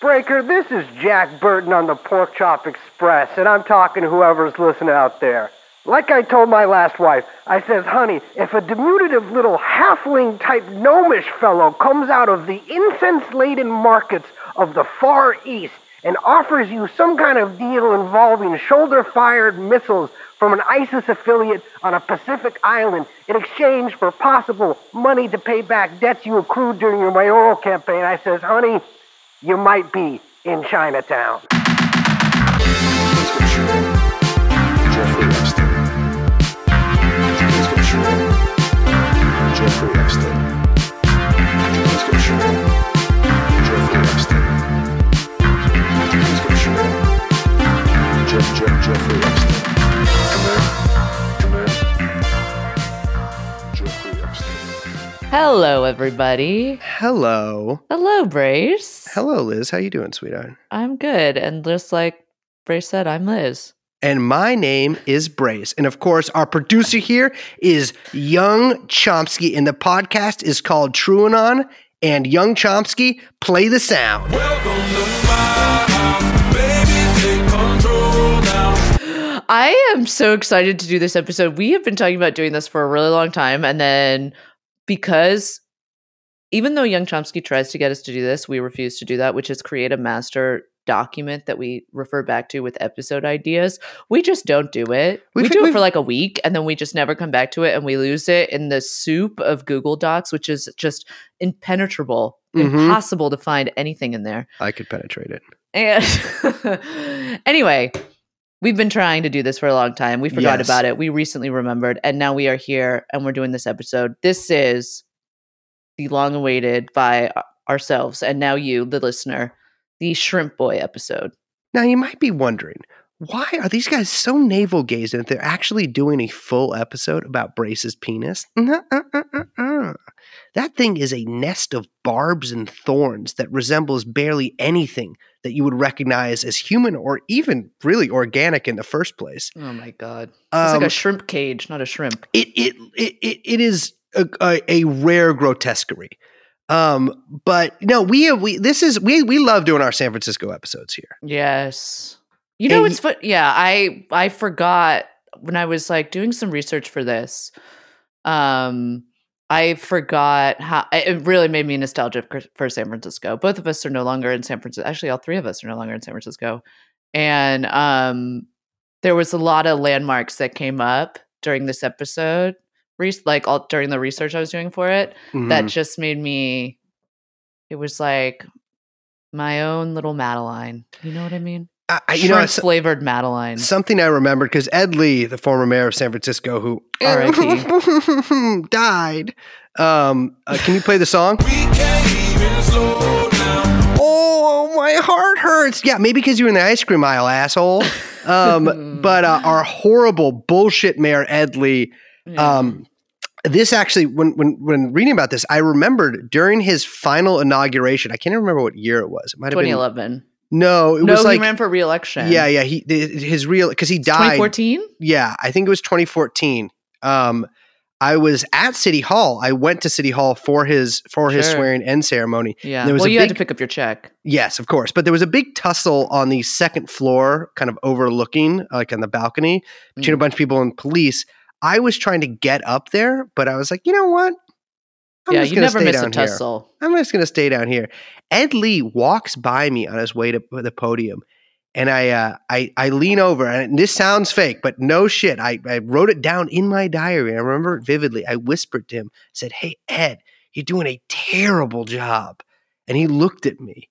Breaker, this is Jack Burton on the Pork Chop Express, and I'm talking to whoever's listening out there. Like I told my last wife, I says, honey, if a diminutive little halfling type gnomish fellow comes out of the incense laden markets of the Far East and offers you some kind of deal involving shoulder fired missiles from an ISIS affiliate on a Pacific island in exchange for possible money to pay back debts you accrued during your mayoral campaign, I says, honey, you might be in Chinatown. Jeffrey Epstein. Jeff, Jeff, Jeffrey. Hello, everybody. Hello. Hello, Brace. Hello, Liz. How you doing, sweetheart? I'm good. And just like Brace said, I'm Liz. And my name is Brace. And of course, our producer here is Young Chomsky, and the podcast is called TrueAnon. And Young Chomsky, play the sound. I am so excited to do this episode. We have been talking about doing this for a really long time. And then because even though Young Chomsky tries to get us to do this, we refuse to do that, which is create a master document that we refer back to with episode ideas. We just don't do it. We've- we do it for like a week and then we just never come back to it and we lose it in the soup of Google Docs, which is just impenetrable, Mhm. impossible to find anything in there. I could penetrate it. And anyway, we've been trying to do this for a long time. We forgot Yes. about it. We recently remembered, and now we are here and we're doing this episode. This is the long awaited by ourselves and now you, the listener, the Shrimp Boy episode. Now, you might be wondering, why are these guys so navel gazing that they're actually doing a full episode about Brace's penis? Nuh-uh-uh-uh-uh. That thing is a nest of barbs and thorns that resembles barely anything that you would recognize as human or even really organic in the first place. Oh my god. It's like Um, a shrimp cage, not a shrimp. it it it it, it is a, a, a rare grotesquerie. Um, but no, we have we this is we we love doing our San Francisco episodes here. Yes. You know, it's fun. Yeah, I I forgot when I was like doing some research for this. Um, I forgot how it really made me nostalgic for- San Francisco. Both of us are no longer in San Francisco. Actually, all three of us are no longer in San Francisco. And um, there was a lot of landmarks that came up during this episode, re- like all during the research I was doing for it that Mhm. just made me it was like my own little Madeleine. You know what I mean? I, I- you know Shrimp so- flavored Madeleine. something I remembered because Ed Lee, the former mayor of San Francisco, who R.I.P.. died. Um, uh, can you play the song? Oh, my heart hurts. Yeah, maybe because you were in the ice cream aisle, asshole. Um, but uh, our horrible bullshit mayor Ed Lee Yeah. Um, this actually, when when when reading about this, I remembered during his final inauguration. I can't even remember what year it was. It might have been 2011. No. It No, was he like ran for reelection. yeah, yeah. He his real because he died. 2014. Yeah, I think it was 2014. Um, I was at City Hall. I went to City Hall for his for his swearing in ceremony. Yeah. There was well, a you had to pick up your check. Yes, of course. But there was a big tussle on the second floor, kind of overlooking, like on the balcony, between a Mm. bunch of people and police. I was trying to get up there, but I was like, you know what? I'm yeah, just you never miss a down here. tussle. I'm just going to stay down here. Ed Lee walks by me on his way to the podium, and I, uh, I, I lean over, and this sounds fake, but no shit. I, I wrote it down in my diary. I remember it vividly. I whispered to him, said, "Hey Ed, you're doing a terrible job," and he looked at me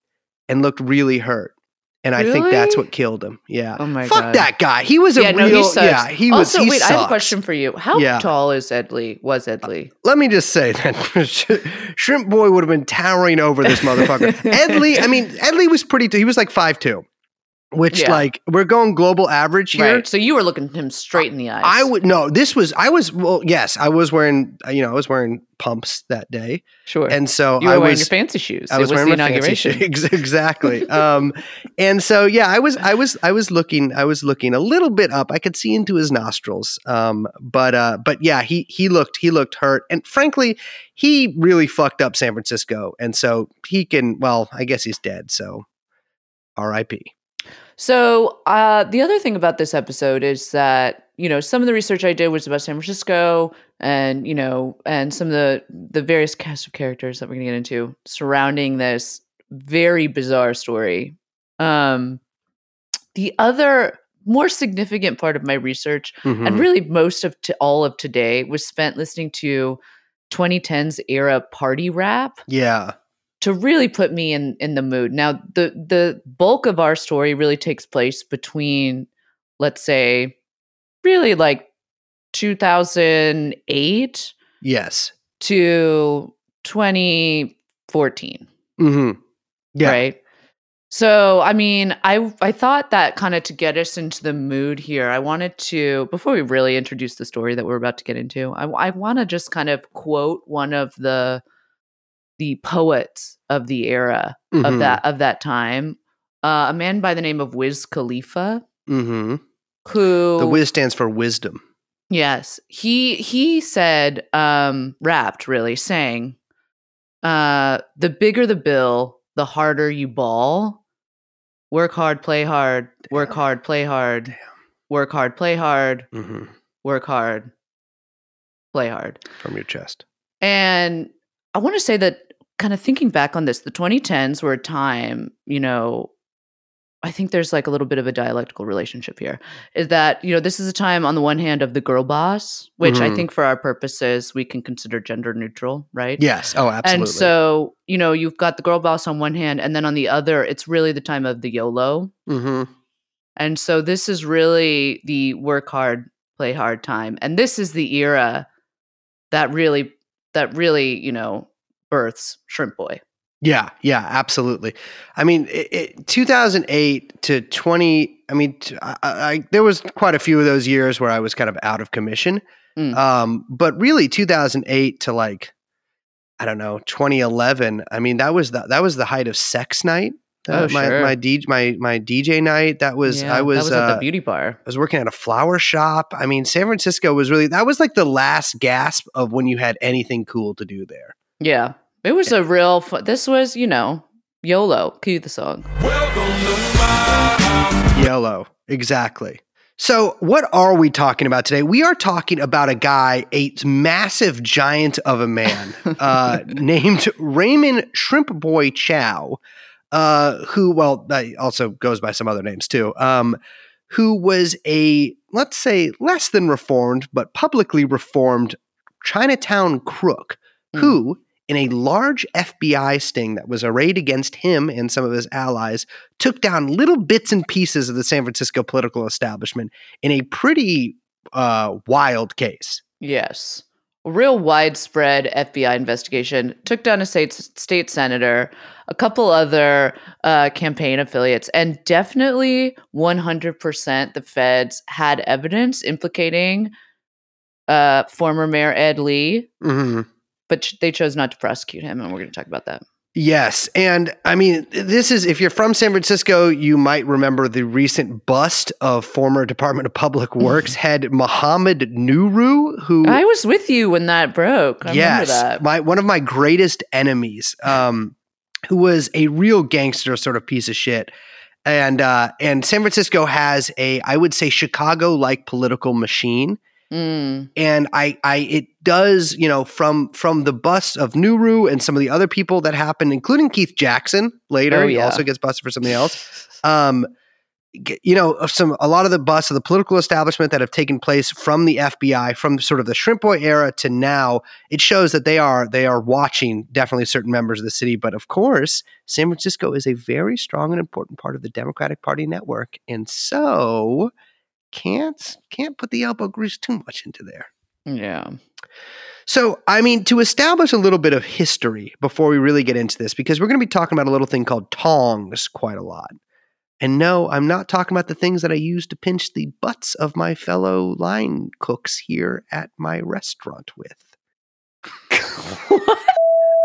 and looked really hurt. And I think that's what killed him. Yeah. Oh my Fuck God. Fuck that guy. He was a yeah, real. no, he sucks. Yeah, he was. Also, he wait, I have a question for you. How Yeah. tall is Ed Lee? Was Ed Lee? Uh, let me just say that Shrimp Boy would have been towering over this motherfucker. Ed Lee. I mean, Ed Lee was pretty. He was like five two. Which Yeah. like we're going global average here. Right. So you were looking him straight in the eyes. I would no. This was I was well. Yes, I was wearing. You know, I was wearing pumps that day, sure. and so you were I wearing was. your fancy shoes. I was, was wearing the my fancy inauguration. shoes. Exactly. um, and so yeah, I was, I was, I was looking, I was looking a little bit up. I could see into his nostrils. Um, but uh, but yeah, he he looked, he looked hurt, and frankly, he really fucked up San Francisco, and so he can. Well, I guess he's dead. So, R.I.P. So uh, the other thing about this episode is that you know some of the research I did was about San Francisco, and you know, and some of the the various cast of characters that we're going to get into surrounding this very bizarre story. Um, the other more significant part of my research, Mhm. and really most of to all of today, was spent listening to 2010s era party rap yeah, to really put me in in the mood. Now, the the bulk of our story really takes place between, let's say, really like 2008 yes, to 2014, hmm yeah, right? So, I mean, I I thought that kind of to get us into the mood here, I wanted to before we really introduce the story that we're about to get into, I, I want to just kind of quote one of the the poets of the era of Mhm. that of that time, uh, a man by the name of Wiz Khalifa, hmm who The whiz stands for wisdom. Yes. He he said, um, rapped really, saying, uh, the bigger the bill, the harder you ball. Work hard, play hard, work hard, play hard, Damn. work hard, play hard, hmm work hard, play hard. From your chest. And I want to say that kind of thinking back on this, the 2010s were a time, you know, I think there's like a little bit of a dialectical relationship here. Is that, you know, this is a time on the one hand of the girl boss, which I Mhm. think for our purposes we can consider gender neutral, right? Yes. Oh, absolutely. And so, you know, you've got the girl boss on one hand, and then on the other, it's really the time of the YOLO. hmm And so this is really the work hard, play hard time. And this is the era that really that really, you know, births Shrimp Boy. Yeah, yeah, absolutely. I mean, it, it, 2008 to 20. I mean, t- I, I- there was quite a few of those years where I was kind of out of commission. Mm. Um, but really, 2008 to like, I don't know, 2011. I mean, that was the that was the height of sex night. Uh, Oh, my sure. my DJ my my DJ night. That was Yeah, I was, that was uh, at the beauty bar. I was working at a flower shop. I mean, San Francisco was really that was like the last gasp of when you had anything cool to do there. Yeah. It was a real fu- this was, you know, YOLO. Cue the song. Yellow. Exactly. So, what are we talking about today? We are talking about a guy, a massive giant of a man, uh, named Raymond Shrimp Boy Chow, uh, who, well, that also goes by some other names too, um, who was a, let's say, less than reformed, but publicly reformed Chinatown crook, Mm. who, in a large FBI sting that was arrayed against him and some of his allies, took down little bits and pieces of the San Francisco political establishment in a pretty uh, wild case. Yes. A real widespread FBI investigation took down a state state senator, a couple other uh, campaign affiliates, and definitely 100% the feds had evidence implicating uh, former Mayor Ed Lee, Mhm. But ch- they chose not to prosecute him, and we're going to talk about that. Yes. And I mean, this is, if you're from San Francisco, you might remember the recent bust of former Department of Public Works head Mohammed Nuru, who. I was with you when that broke. I yes, remember that. my one of my greatest enemies, um, who was a real gangster sort of piece of shit, and uh, and San Francisco has a, I would say, Chicago like political machine, Mm, and I, I, it does, you know, from from the bust of Nuru and some of the other people that happened, including Keith Jackson later, Oh, he also gets busted for something else. Um, you know, some a lot of the busts of the political establishment that have taken place from the FBI, from sort of the Shrimp Boy era to now, it shows that they are they are watching definitely certain members of the city. But of course, San Francisco is a very strong and important part of the Democratic Party network, and so can't can't put the elbow grease too much into there. yeah. So, I mean, to establish a little bit of history before we really get into this, because we're going to be talking about a little thing called tongs quite a lot. And no, I'm not talking about the things that I use to pinch the butts of my fellow line cooks here at my restaurant with.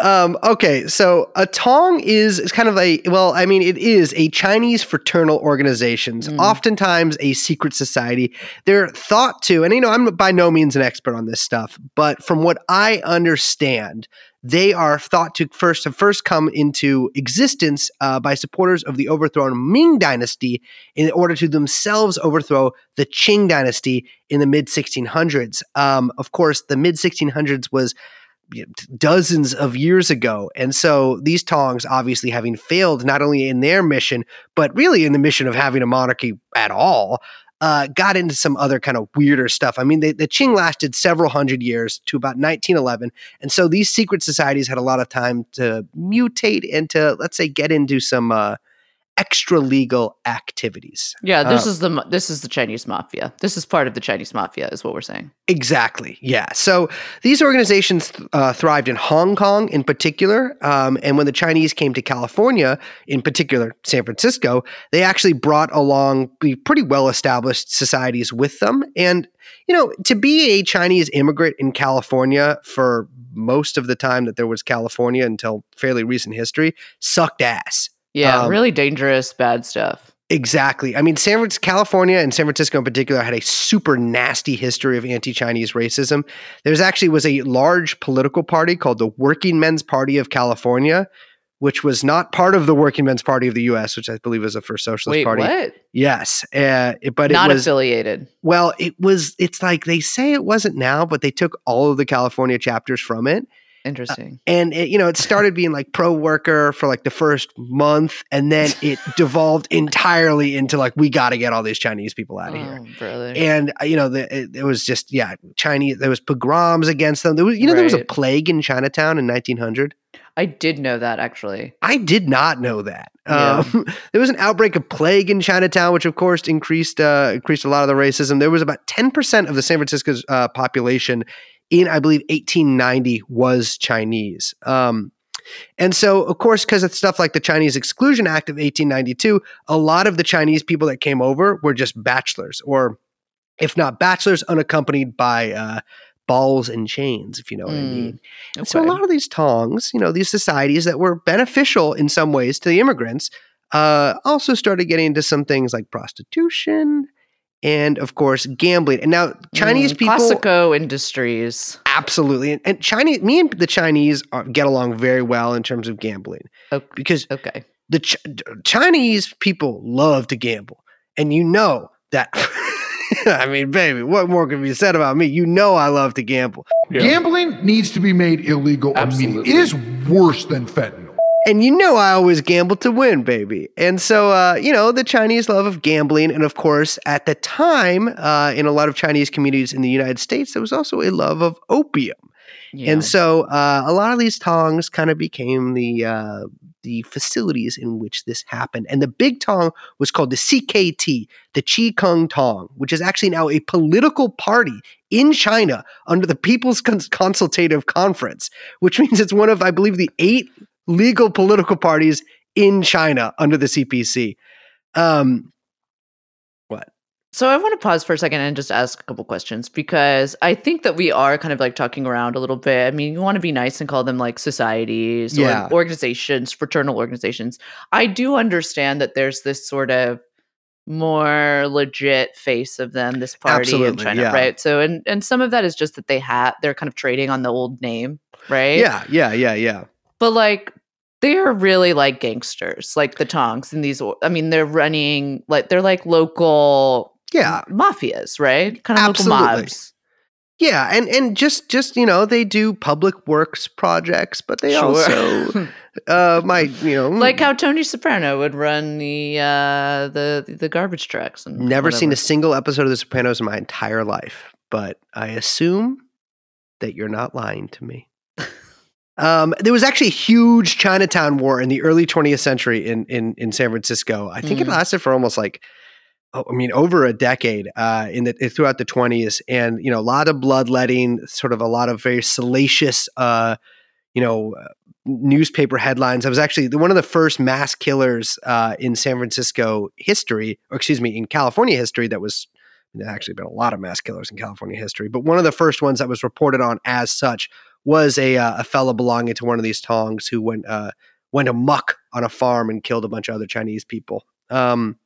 Um, okay, so a tong is, is kind of a well, I mean, it is a Chinese fraternal organization, Mm. oftentimes a secret society. They're thought to, and you know, I'm by no means an expert on this stuff, but from what I understand, they are thought to first have first come into existence uh, by supporters of the overthrown Ming Dynasty in order to themselves overthrow the Qing Dynasty in the mid 1600s. Um, of course, the mid 1600s was dozens of years ago. And so these Tongs, obviously having failed not only in their mission, but really in the mission of having a monarchy at all, uh, got into some other kind of weirder stuff. I mean, they, the Qing lasted several hundred years to about 1911. And so these secret societies had a lot of time to mutate and to, let's say, get into some uh, extra legal activities. Yeah, this Uh, is the this is the Chinese mafia. This is part of the Chinese mafia, is what we're saying. Exactly. Yeah. So these organizations uh, thrived in Hong Kong in particular. Um, and when the Chinese came to California, in particular San Francisco, they actually brought along pretty well established societies with them. And, you know, to be a Chinese immigrant in California for most of the time that there was California until fairly recent history sucked ass. Yeah, Um, really dangerous, bad stuff. Exactly. I mean, San Francisco, California and San Francisco in particular had a super nasty history of anti-Chinese racism. There's actually was a large political party called the Working Men's Party of California, which was not part of the Working Men's Party of the U.S., which I believe was the first socialist Wait, party. what? Yes, uh, it- but Not it was affiliated. well, it was. It's like they say it wasn't now, but they took all of the California chapters from it, Interesting. and it, you know it started being like pro worker for like the first month and then it devolved entirely into like we got to get all these chinese people out of here oh, brother. and uh, you know the, it, it was just yeah chinese there was pogroms against them there was you know there was a plague in chinatown in 1900 I did know that actually. I did not know that. Yeah. Um, there was an outbreak of plague in Chinatown, which of course increased uh, increased a lot of the racism. There was about ten percent of the San Francisco's uh, population in, I believe, 1890 was Chinese. Um, and so, of course, because of stuff like the Chinese Exclusion Act of 1892, a lot of the Chinese people that came over were just bachelors, or if not bachelors, unaccompanied by uh, balls and chains, if you know what I Mm, mean. And So a lot of these tongs, you know, these societies that were beneficial in some ways to the immigrants, uh, also started getting into some things like prostitution and, of course, gambling. And now Chinese Mm, people, Classico Industries. absolutely, and, and Chinese, me and the Chinese are, get along very well in terms of gambling Oh, because okay. the Ch- Chinese people love to gamble, and you know that. I mean, baby, what more can be said about me? You know, I love to gamble. Gambling needs to be made illegal Absolutely. immediately. It is worse than fentanyl. And you know I always gamble to win, baby. And so, uh, you know, the Chinese love of gambling. And of course, at the time, uh, in a lot of Chinese communities in the United States, there was also a love of opium. Yeah. And so uh, a lot of these tongs kind of became the uh, the facilities in which this happened. And the big tong was called the CKT, the Chee Kung Tong, which is actually now a political party in China under the People's Consultative Conference, which means it's one of, I believe, the eight legal political parties in China under the CPC. Um, what? So I want to pause for a second and just ask a couple questions because I think that we are kind of like talking around a little bit. I mean, you want to be nice and call them like societies Yeah. or organizations, fraternal organizations. I do understand that there's this sort of more legit face of them, this party in China, yeah. right? So and and some of that is just that they have they're kind of trading on the old name, right? Yeah, yeah, yeah, yeah. But like they are really like gangsters, like the Tongs and these. I mean, they're running like they're like local Yeah, mafias, right? Kind of Absolutely. local mobs. Yeah, and and just just you know they do public works projects, but they also uh might you know like how Tony Soprano would run the uh the the garbage trucks and never seen a single episode of The Sopranos in my entire life, but I assume that you're not lying to me. Um, there was actually a huge Chinatown war in the early 20th century in in in San Francisco. I think it Mm. lasted for almost like oh, I mean over a decade uh, in the throughout the 20s, and you know a lot of bloodletting, sort of a lot of very salacious, uh, you know, uh, newspaper headlines. I was actually one of the first mass killers uh, in San Francisco history, or excuse me, in California history. That was actually been a lot of mass killers in California history, but one of the first ones that was reported on as such was a uh, a fellow belonging to one of these tongs who went uh, went amuck on a farm and killed a bunch of other Chinese people. Um,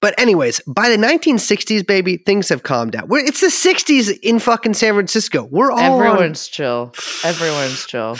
but anyways, by the 1960s, baby, things have calmed down. We're, it's the 60s in fucking San Francisco. We're all on- Everyone's chill. Everyone's chill.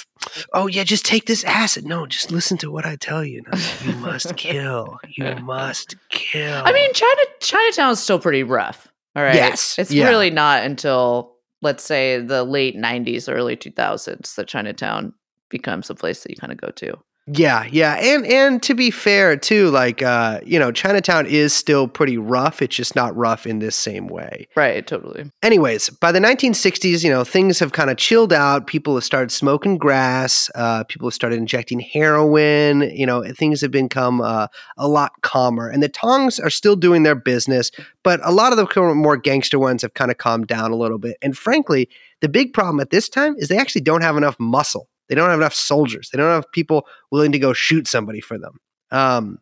oh yeah, just take this acid. No, just listen to what I tell you. No, you must kill. You must kill. I mean, China Chinatown's still pretty rough. All right. Yes, It's yeah. really not until let's say the late '90s, early 2000s that Chinatown becomes a place that you kind of go to. Yeah, yeah, and and to be fair too, like uh, you know, Chinatown is still pretty rough. It's just not rough in this same way. Right. Totally. anyways, by the 1960s, you know, things have kind of chilled out. People have started smoking grass. Uh, people have started injecting heroin. You know, things have become uh, a lot calmer. And the Tongs are still doing their business, but a lot of the more gangster ones have kind of calmed down a little bit. And frankly, the big problem at this time is they actually don't have enough muscle. They don't have enough soldiers. They don't have people willing to go shoot somebody for them. Um,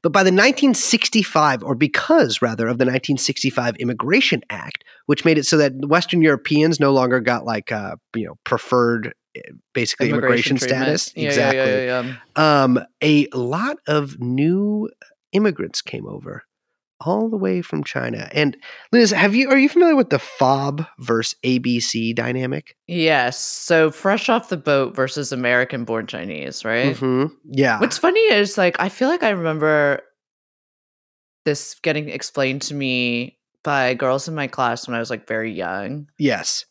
but by the 1965, or because rather of the 1965 Immigration Act, which made it so that Western Europeans no longer got like uh, you know preferred eh, basically immigration, treatment. status. Yeah, exactly. Yeah, yeah. Um, a lot of new immigrants came over all the way from China. And Liz, have you are you familiar with the FOB versus ABC dynamic? Yes. So fresh off the boat versus American born Chinese, right? Mhm. Yeah. What's funny is like I feel like I remember this getting explained to me by girls in my class when I was like very young. yes.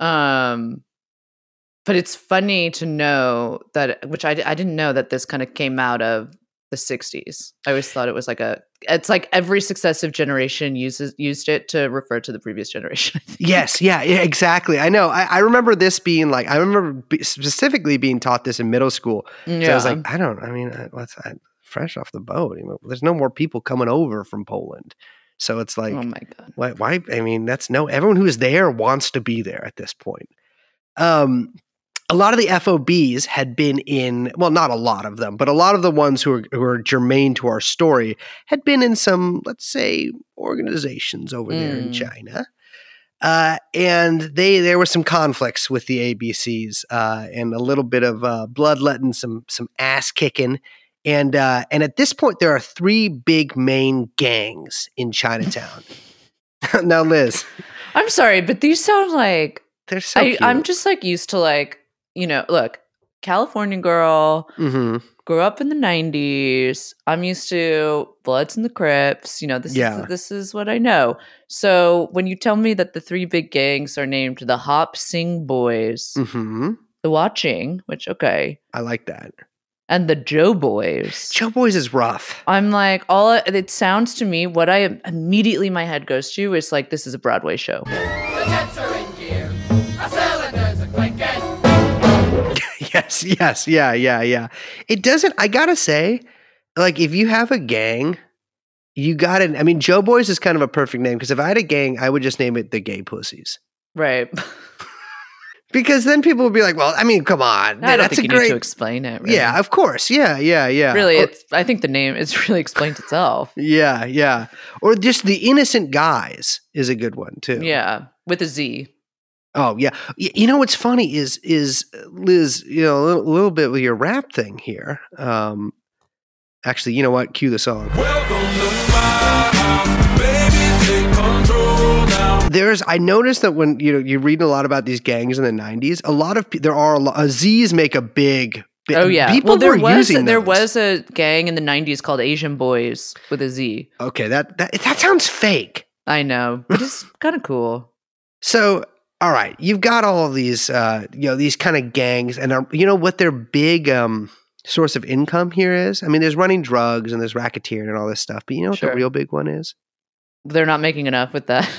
Um but it's funny to know that which I, I didn't know that this kind of came out of the 60s. I always thought it was like a it's like every successive generation uses used it to refer to the previous generation. Yes, yeah, yeah, exactly. I know. I, I remember this being like, I remember be- specifically being taught this in middle school. So I was like, I don't, I mean, uh, what's I, fresh off the boat? You know, there's no more people coming over from Poland. So it's like, oh my god. why, why? I mean, that's no, everyone who's there wants to be there at this point. Um, a lot of the FOBs had been in, well, not a lot of them, but a lot of the ones who are, who are germane to our story had been in some, let's say, organizations over there in Mm. China. Uh, and they there were some conflicts with the ABCs uh, and a little bit of uh, bloodletting, some some ass kicking, and uh, and at this point there are three big main gangs in Chinatown. now, Liz, I'm sorry, but these sound like they're so I. I'm just like used to like, you know, look, California girl, hmm grew up in the 90s. I'm used to Bloods and the Crips. You know, this Yeah. is this is what I know. So when you tell me that the three big gangs are named the Hop Sing Boys, hmm the Wah Ching, which okay, I like that. and the Joe Boys. Joe Boys is rough. I'm like, all it sounds to me, what I immediately my head goes to is like, this is a Broadway show. The jets are in gear. Yes, yes, yeah, yeah, yeah. It doesn't. I gotta say, like, if you have a gang, you gotta. I mean, Joe Boys is kind of a perfect name because if I had a gang, I would just name it the Gay Pussies. Right. Because then people would be like, "Well, I mean, come on, I don't that's think a you great." need to explain it. Really. Yeah, of course. Yeah, yeah, yeah. Really, Or- it's I think the name it's really explained itself. yeah, yeah. Or just the innocent guys is a good one too. Yeah. With a Z. Oh yeah. You know what's funny is is uh, Liz. You know a little, little bit with your rap thing here. Um, actually, you know what? Cue the song. There's. I noticed that when you know you read a lot about these gangs in the '90s, a lot of there are a lot. Uh, Z's make a big. bi- Oh yeah. People well, there were was using there was a gang in the '90s called Asian Boys with a Z. Okay, that that that sounds fake. I know, but it's kind of cool. So, all right, you've got all of these, uh, you know, these kind of gangs, and are, you know what their big um, source of income here is? I mean, there's running drugs and there's racketeering and all this stuff, but you know what Sure. the real big one is? They're not making enough with that.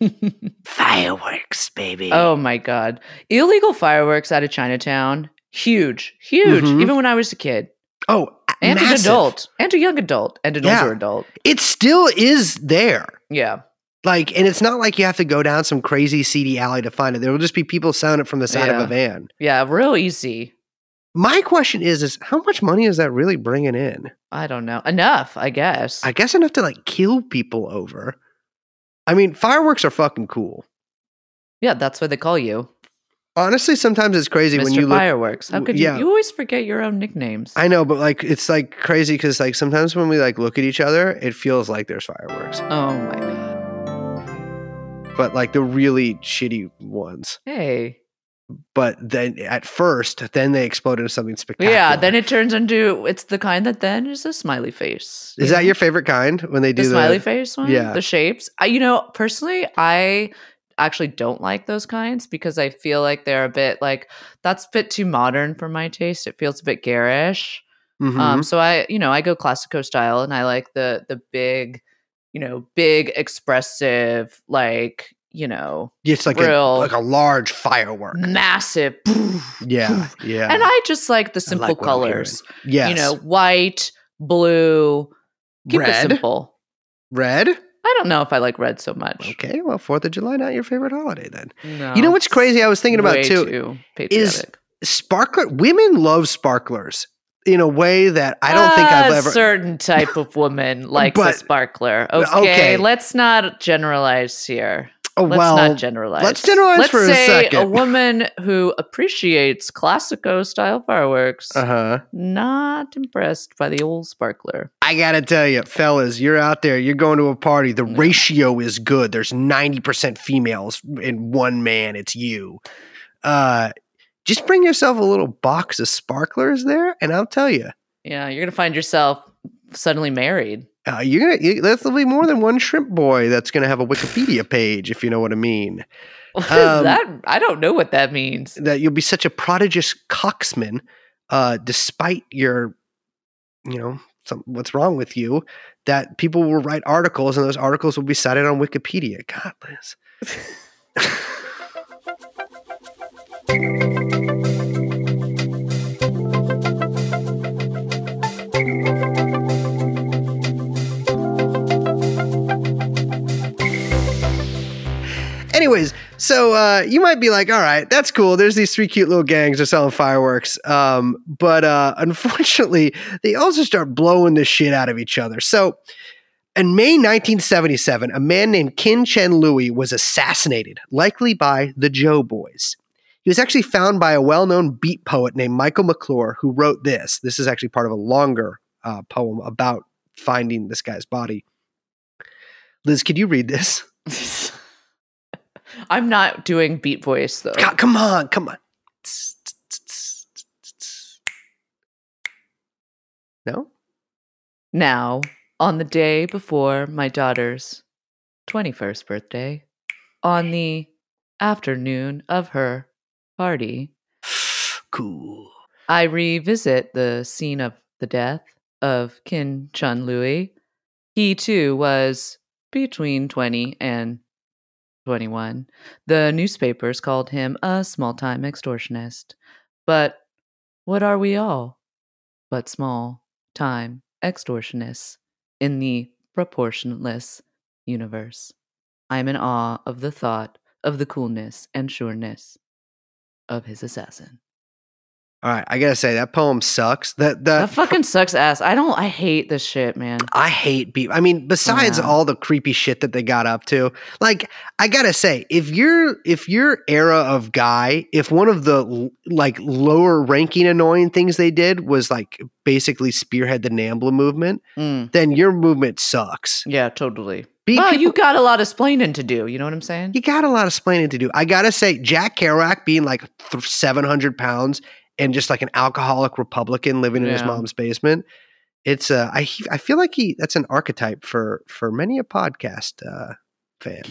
Fireworks, baby. oh my god, illegal fireworks out of Chinatown, huge, huge. Mhm. Even when I was a kid, oh, a- and an adult, and a young adult, and an Yeah. older adult. It still is there. Yeah. Like, and it's not like you have to go down some crazy seedy alley to find it. There will just be people selling it from the side of a van. Yeah, real easy. My question is, is how much money is that really bringing in? I don't know. Enough, I guess. I guess enough to like kill people over. I mean, fireworks are fucking cool. yeah, that's what they call you. Honestly, sometimes it's crazy Mr. when you look. Fireworks. How could yeah. you? You always forget your own nicknames. I know, but like it's like crazy because like sometimes when we like look at each other, it feels like there's fireworks, oh my god. But like the really shitty ones. Hey. But then at first, then they explode into something spectacular. Yeah, then it turns into it's the kind that then is a smiley face. is you that know? your favorite kind when they do the the, smiley face one? yeah. The shapes. I, you know, personally, I actually don't like those kinds because I feel like they're a bit like that's a bit too modern for my taste. It feels a bit garish. Mhm. Um, so I, you know, I go classico style, and I like the the big, you know, big expressive, like you know, it's like a real- like a large firework. massive. Yeah, yeah. And I just like the simple like what I'm hearing. colors. yes, You know, white, blue. Keep it simple. red. I don't know if I like red so much. Okay, well, Fourth of July not your favorite holiday then. No, you know what's crazy? I was thinking about way too. is- Sparkler women love sparklers in a way that I don't think I've ever. A certain type of woman likes But- a sparkler. Okay, okay. let's not generalize here. Oh, Let's well, not generalize. let's generalize Let's for a say second. woman who appreciates classico style fireworks, uh huh. not impressed by the old sparkler. I gotta tell you, fellas, you're out there, you're going to a party. The ratio is good. There's 90% females and one man. It's you. Uh, just bring yourself a little box of sparklers there, and I'll tell you, Yeah, you're gonna find yourself suddenly married. uh, you're gonna. You, there'll be more than one shrimp boy that's gonna have a Wikipedia page, if you know what I mean. What is Um, that? I don't know what that means. That you'll be such a prodigious coxman, uh, despite your, you know, some, what's wrong with you, that people will write articles, and those articles will be cited on Wikipedia. God, Liz. Anyways, so uh, you might be like, all right, that's cool. There's these three cute little gangs are selling fireworks. Um, but uh, unfortunately, they also start blowing the shit out of each other. So in May 1977, a man named Kin Chun Lui was assassinated, likely by the Joe Boys. He was actually found by a well known beat poet named Michael McClure, who wrote this. This is actually part of a longer uh, poem about finding this guy's body. Liz, could you read this? I'm not doing beat voice though. God, come on, come on. No? Now, on the day before my daughter's 21st birthday, on the afternoon of her party, Cool. I revisit the scene of the death of Kin Chun Lui. He too was between 20 and 21. The newspapers called him a small time extortionist. But what are we all but small time extortionists in the proportionless universe? I'm in awe of the thought of the coolness and sureness of his assassin. All right, I gotta say that poem sucks. That that, That fucking sucks ass. I don't I hate this shit, man. I hate beat. I mean, besides Yeah. all the creepy shit that they got up to, like I gotta say, if you're if your era of guy, if one of the like lower ranking annoying things they did was like basically spearhead the Nambla movement, Mm, then your movement sucks. yeah, totally. Beat well, you got a lot of splaining to do. You know what I'm saying? you got a lot of explaining to do. I gotta say, Jack Kerouac being like th- 700 pounds and just like an alcoholic Republican living in his mom's basement. It's uh, I I feel like he that's an archetype for for many a podcast uh, fan.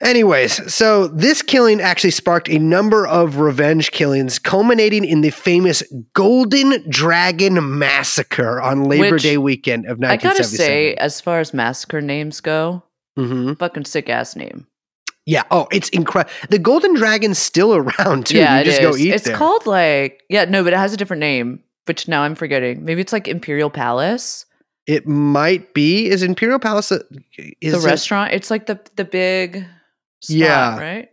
Anyways, so this killing actually sparked a number of revenge killings, culminating in the famous Golden Dragon Massacre on Labor Which, Day weekend of 1977. I gotta say, as far as massacre names go, Mhm. fucking sick ass name. Yeah. Oh, it's incredible. The Golden Dragon's still around too. yeah, you it just go is. eat It's there. called like yeah, no, but it has a different name, which now I'm forgetting. Maybe it's like Imperial Palace. It might be. Is Imperial Palace a, is the it- restaurant. It's like the the big spot, Yeah. right?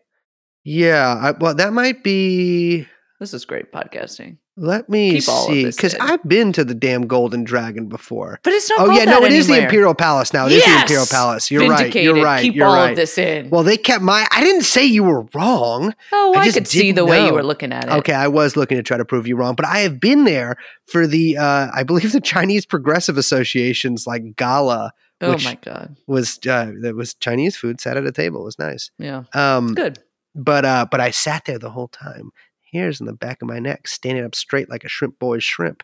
Yeah. I, well, that might be. This is great podcasting. Let me Keep all of see, because. I've been to the damn Golden Dragon before. But it's not Oh yeah, no, it is the. Imperial Palace now. It is the Imperial Palace. You're right. You're right. Keep you're all right. of this in. Well, they kept my. I didn't say you were wrong. oh, I I, just could see the way you were looking at it. Okay, I was looking to try to prove you wrong, but I have been there for the. uh I believe the Chinese Progressive Association's like gala Oh which- my god. was. uh That was Chinese food sat at a table. It was nice. Yeah. Um, Good. but uh, but I sat there the whole time. Hairs in the back of my neck, standing up straight like a shrimp boy's shrimp.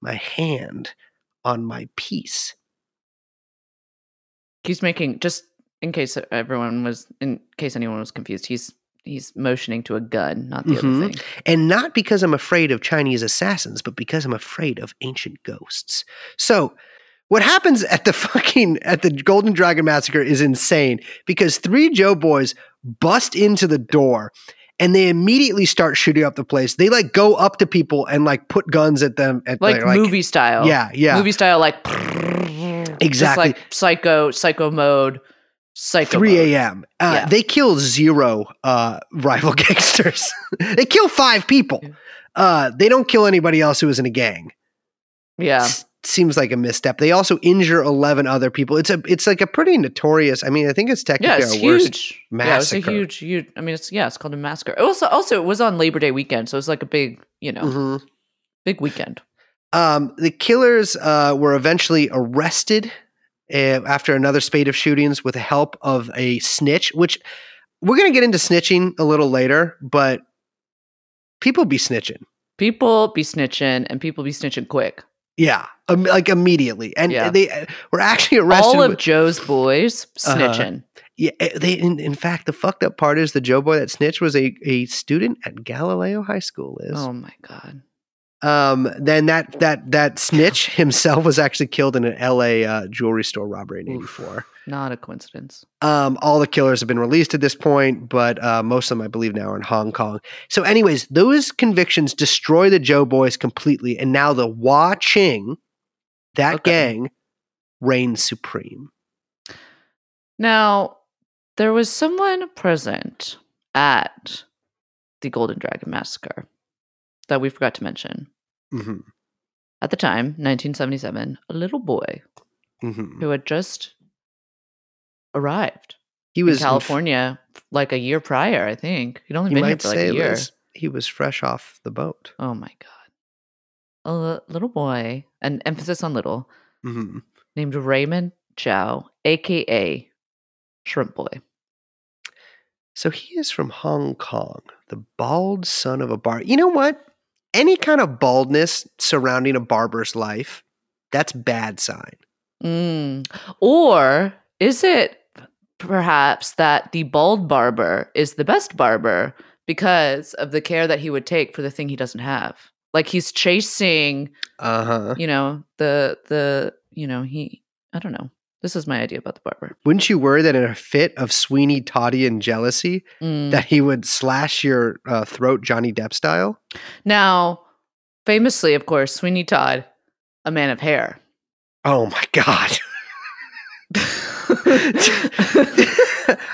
My hand on my piece. He's making just in case everyone was in case anyone was confused. He's he's motioning to a gun, not the Mhm. other thing. And not because I'm afraid of Chinese assassins, but because I'm afraid of ancient ghosts. So, what happens at the fucking at the Golden Dragon Massacre is insane because three Joe boys bust into the door and they immediately start shooting up the place. They like go up to people and like put guns at them at Like, their, movie style. Yeah, yeah. Movie style like Exactly. Just like psycho psycho mode. Psycho 3 a.m. Uh, Yeah. They kill zero uh, rival gangsters. they kill five people. Uh, they don't kill anybody else who is in a gang. Yeah. S- seems like a misstep. They also injure eleven other people. It's a it's like a pretty notorious. I mean, I think it's Yeah, technically it's our worst. huge. Yeah, it's a massacre. huge, huge. I mean, it's yeah, it's called a massacre. Also, also, it was on Labor Day weekend, so it was like a big, you know, Mhm. big weekend. Um, the killers uh, were eventually arrested uh, after another spate of shootings with the help of a snitch. Which we're gonna get into snitching a little later, but people be snitching. People be snitching, and people be snitching quick. Yeah, um, like immediately, and Yeah. they uh, were actually arrested. All of with- Joe's boys Uh-huh. snitching. Yeah, eh, they. In, in fact, the fucked up part is the Joe boy that snitched was a, a student at Galileo High School. Is Oh my god. um then that that that snitch himself was actually killed in an L.A. Uh, jewelry store robbery in '84. Not a coincidence. Um, all the killers have been released at this point, but uh, most of them, I believe, now are in Hong Kong. So, anyways, those convictions destroy the Joe boys completely, and now the Wah Ching, that Okay. gang, reigns supreme. Now, there was someone present at the Golden Dragon Massacre that we forgot to mention. hmm At the time, 1977, a little boy hmm who had just arrived He in was in f- California like a year prior, I think. He'd only been here for like a year. Liz, he was fresh off the boat. Oh my god. A little boy, an emphasis on little, hmm named Raymond Chow, aka Shrimp Boy. So he is from Hong Kong, the bald son of a bar. You know what? Any kind of baldness surrounding a barber's life, that's bad sign. Mm. Or is it perhaps that the bald barber is the best barber because of the care that he would take for the thing he doesn't have? Like he's chasing, Uh huh. you know, the the you know, he I don't know. This is my idea about the barber. Wouldn't you worry that in a fit of Sweeney Toddy and jealousy, Mm. that he would slash your uh, throat Johnny Depp style? Now, famously, of course, Sweeney Todd, a man of hair. Oh my god!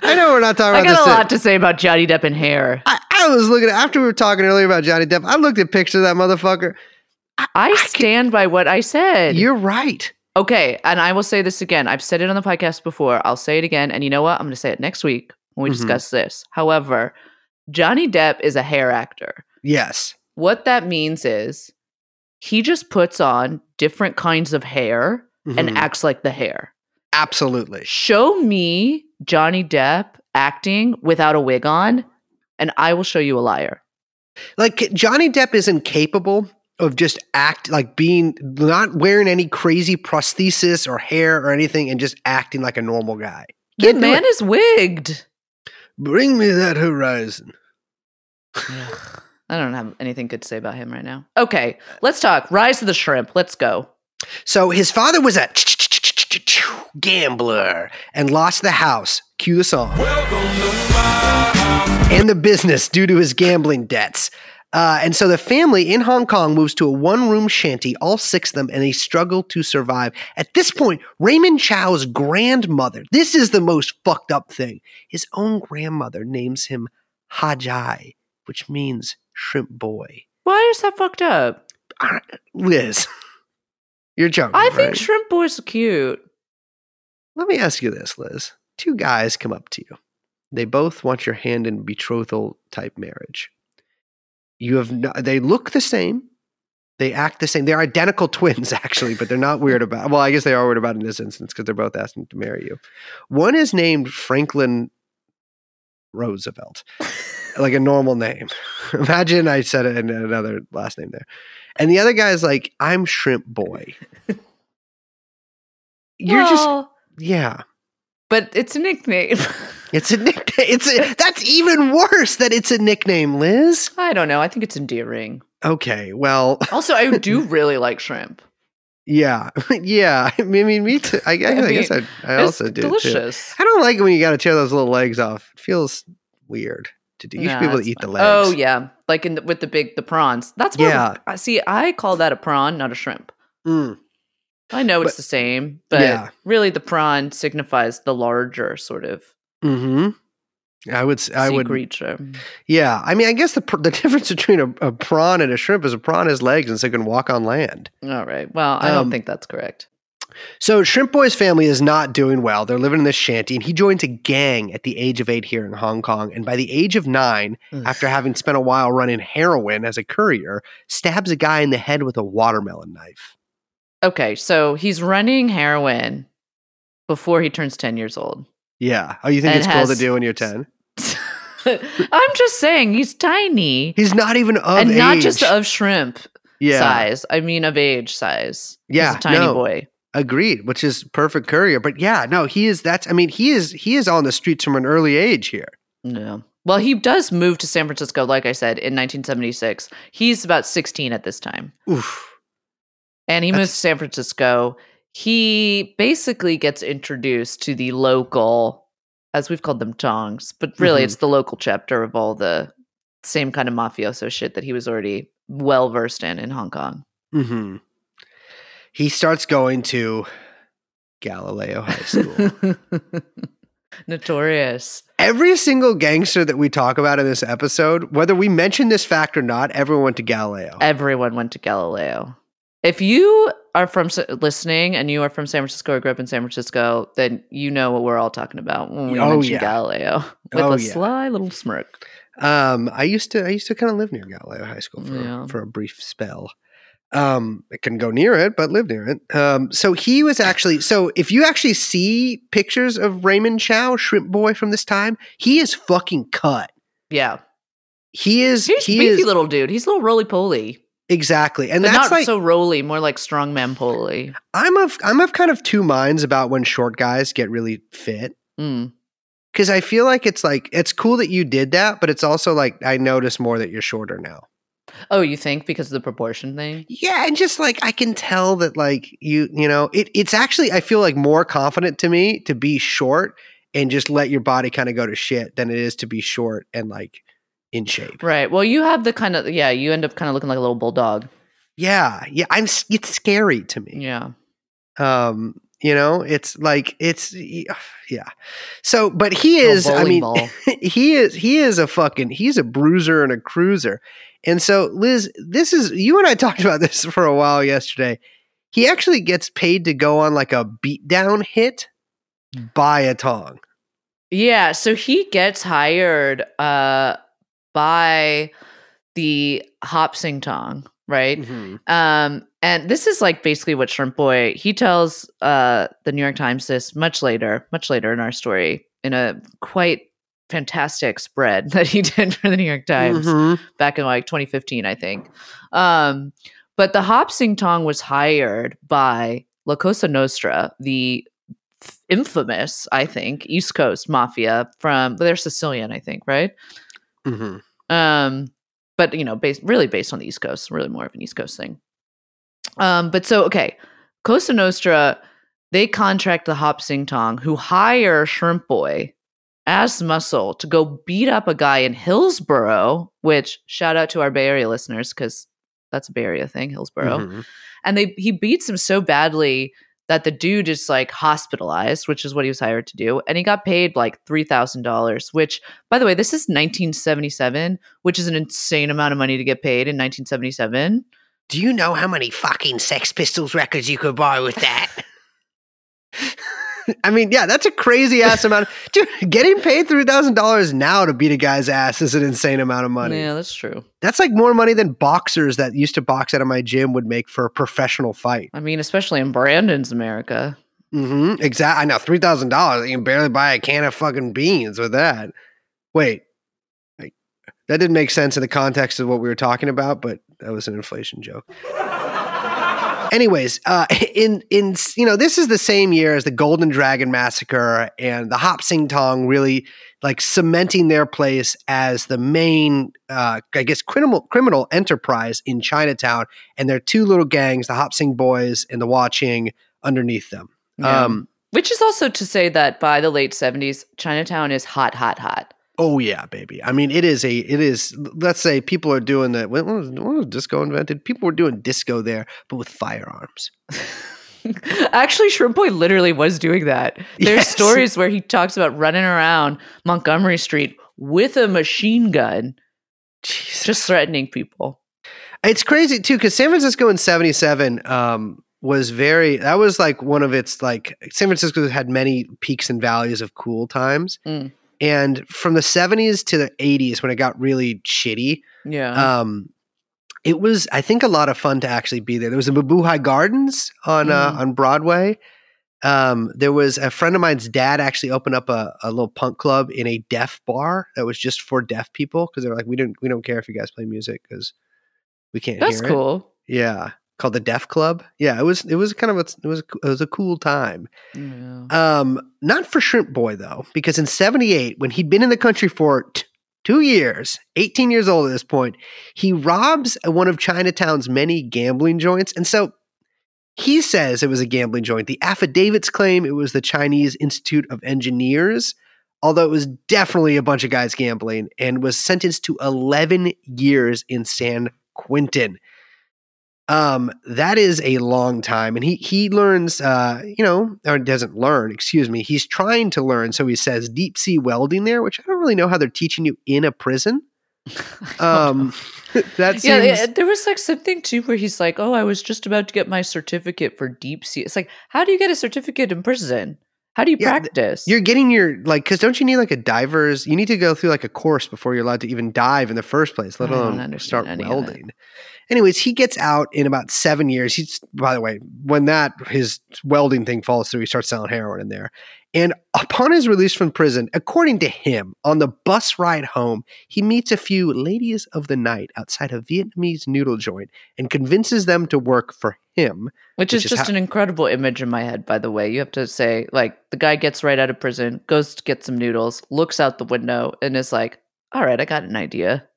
I know we're not talking I about I got a lot to say about Johnny Depp and hair. I, I was looking at, after we were talking earlier about Johnny Depp. I looked at pictures of that motherfucker. I stand by what I said. You're right. Okay, and I will say this again. I've said it on the podcast before. I'll say it again. And you know what? I'm going to say it next week when we Mhm. discuss this. However, Johnny Depp is a hair actor. Yes. What that means is he just puts on different kinds of hair and Mhm. acts like the hair. absolutely. Show me Johnny Depp acting without a wig on, and I will show you a liar. Like Johnny Depp isn't capable of just act like being not wearing any crazy prosthesis or hair or anything and just acting like a normal guy. The man it. is wigged. Bring me that horizon. I don't have anything good to say about him right now. Okay, let's talk. Rise of the Shrimp. Let's go. So his father was a gambler and lost the house. Cue the song. And the business due to his gambling debts. Uh, and so the family in Hong Kong moves to a one room shanty, all six of them, and they struggle to survive. At this point, Raymond Chow's grandmother, this is the most fucked up thing. His own grandmother names him Hajai, which means shrimp boy. Why is that fucked up? Liz, you're joking. I think right? shrimp boys cute. Let me ask you this, Liz. Two guys come up to you. They both want your hand in betrothal type marriage. You have no, they look the same. They act the same. They're identical twins, actually, but they're not weird about. Well, I guess they are weird about it in this instance because they're both asking to marry you. One is named Franklin Roosevelt, like a normal name. Imagine I said it in another last name there, and the other guy's like, "I'm Shrimp Boy." You're just yeah. but it's a nickname. It's a nickname. It's a, that's even worse that it's a nickname, Liz. I don't know. I think it's endearing. Okay, well, Also, I do really like shrimp. Yeah, yeah. I mean, me too. I, guess- I, guess I, I It's also do too. delicious. I don't like it when you got to tear those little legs off. It feels weird to do. You should be able to eat the legs. Oh yeah, like in the, with the big the prawns. That's Yeah. I see. I call that a prawn, not a shrimp. Mm, I know it's But- the same, but Yeah. really the prawn signifies the larger sort of hmm I would. I sea would. creature. Yeah. I mean, I guess the the difference between a, a prawn and a shrimp is a prawn has legs and so it can walk on land. All right. Well, I Um, don't think that's correct. So Shrimp Boy's family is not doing well. They're living in this shanty, and he joins a gang at the age of eight here in Hong Kong. And by the age of nine, after having spent a while running heroin as a courier, stabs a guy in the head with a watermelon knife. Okay, so he's running heroin before he turns ten years old. Yeah. Oh, you think it's cool to do when you're 10? I'm just saying he's tiny. He's not even of and not just of shrimp yeah. size. I mean of age size. Yeah, He's a tiny no. boy. Agreed, which is perfect courier. But yeah, no, he is that's I mean, he is he is on the streets from an early age here. No. Well, he does move to San Francisco, like I said, in 1976. He's about 16 at this time. Oof. And he moves to San Francisco. He basically gets introduced to the local, as we've called them, tongs, but really Mhm. it's the local chapter of all the same kind of mafioso shit that he was already well versed in in Hong Kong. hmm He starts going to Galileo High School. Notorious. Every single gangster that we talk about in this episode, whether we mention this fact or not, everyone went to Galileo. Everyone went to Galileo. If you are from listening and you are from San Francisco or grew up in San Francisco, then you know what we're all talking about when we Oh, mention yeah. Galileo with Oh, a yeah. sly little smirk. Um, I used to I used to kind of live near Galileo High School for Yeah. for a brief spell. Um, I couldn't go near it, but lived near it. Um, so he was actually so if you actually see pictures of Raymond Chow, Shrimp Boy from this time, he is fucking cut. Yeah. He is He's he beefy is little dude. He's a little roly poly. Exactly, and But that's not like so roly, more like strongman poly. I'm of I'm of kind of two minds about when short guys get really fit. Mm. Because I feel like it's like it's cool that you did that, but it's also like I notice more that you're shorter now. Oh, you think because of the proportion thing? Yeah, and just like I can tell that like you you know it it's actually I feel like more confident to me to be short and just let your body kind of go to shit than it is to be short and like in shape. Right. Well, you have the kind of yeah. You end up kind of looking like a little bulldog. Yeah, yeah, I'm it's scary to me. Yeah. Um, you know, it's like it's yeah. So, but he is I mean he is he is a fucking he's a bruiser and a cruiser. And so Liz, this is you and I talked about this for a while yesterday. He actually gets paid to go on like a beatdown hit by a tong. Yeah, so he gets hired uh by the Hop Sing Tong, right? Um and this is like basically what Shrimp Boy he tells uh the New York Times this much later, much later in our story in a quite fantastic spread that he did for the New York Times Mhm. back in like 2015, I think. Um, but the Hop Sing Tong was hired by La Cosa Nostra, the infamous, I think, East Coast mafia from they're Sicilian, I think, right? Mhm. Um, but you know, based really based on the East Coast, really more of an East Coast thing. Um, but so okay, Cosa Nostra, they contract the Hop Sing Tong, who hire Shrimp Boy as muscle to go beat up a guy in Hillsborough, which shout out to our Bay Area listeners because that's a Bay Area thing, Hillsborough. Mhm. And they he beats him so badly that the dude is like hospitalized, which is what he was hired to do, and he got paid like three thousand dollars. Which, by the way, this is 1977, which is an insane amount of money to get paid in 1977. Do you know how many fucking Sex Pistols records you could buy with that? I mean, yeah, that's a crazy ass amount. Dude, getting paid three thousand dollars now to beat a guy's ass is an insane amount of money. Yeah, that's true. That's like more money than boxers that used to box out of my gym would make for a professional fight. I mean, especially in Brandon's America. Mm-hmm. Exactly. I know three thousand dollars. You can barely buy a can of fucking beans with that. Wait, that didn't make sense in the context of what we were talking about, but that was an inflation joke. Anyways, uh, in in you know this is the same year as the Golden Dragon massacre and the Hop Sing Tong really like cementing their place as the main, uh, I guess, criminal criminal enterprise in Chinatown, and their two little gangs, the Hop Sing Boys and the Wah Ching, underneath them. Yeah. Um, Which is also to say that by the late 70s, Chinatown is hot, hot, hot. Oh yeah, baby. I mean, it is a it is. Let's say people are doing the when, when was, when was disco invented? People were doing disco there, but with firearms. Actually, Shrimp Boy literally was doing that. There's Yes. stories where he talks about running around Montgomery Street with a machine gun, Jesus. just threatening people. It's crazy too because San Francisco in '77 um, was very. That was like one of its like San Francisco had many peaks and valleys of cool times, Mm. And from the '70s to the '80s when it got really shitty. Yeah. Um, it was, I think, a lot of fun to actually be there. There was a Mabuhay Gardens on uh, Mm. on Broadway. Um, there was a friend of mine's dad actually opened up a, a little punk club in a deaf bar that was just for deaf people because they were like, we don't we don't care if you guys play music because we can't That's hear it. cool. Yeah, called the Deaf Club. Yeah, it was it was kind of a, it was it was a cool time. Yeah. Um, not for Shrimp Boy though, because in '78, when he'd been in the country for t- two years, 18 years old at this point, he robs one of Chinatown's many gambling joints, and so he says it was a gambling joint. The affidavits claim it was the Chinese Institute of Engineers, although it was definitely a bunch of guys gambling, and was sentenced to 11 years in San Quentin. Um, that is a long time, and he he learns, uh, you know, or doesn't learn. Excuse me. He's trying to learn, so he says deep sea welding there, which I don't really know how they're teaching you in a prison. Um, that seems yeah, there was like something too where he's like, "Oh, I was just about to get my certificate for deep sea." It's like, how do you get a certificate in prison? How do you Yeah, practice? You're getting your like because don't you need like a diver's? You need to go through like a course before you're allowed to even dive in the first place, let alone start welding. Anyways, he gets out in about seven years. He's by the way, when that his welding thing falls through, he starts selling heroin in there. And upon his release from prison, according to him, on the bus ride home, he meets a few ladies of the night outside a Vietnamese noodle joint and convinces them to work for him. Which, is which is just how- an incredible image in my head, by the way. You have to say, like, the guy gets right out of prison, goes to get some noodles, looks out the window, and is like, all right, I got an idea.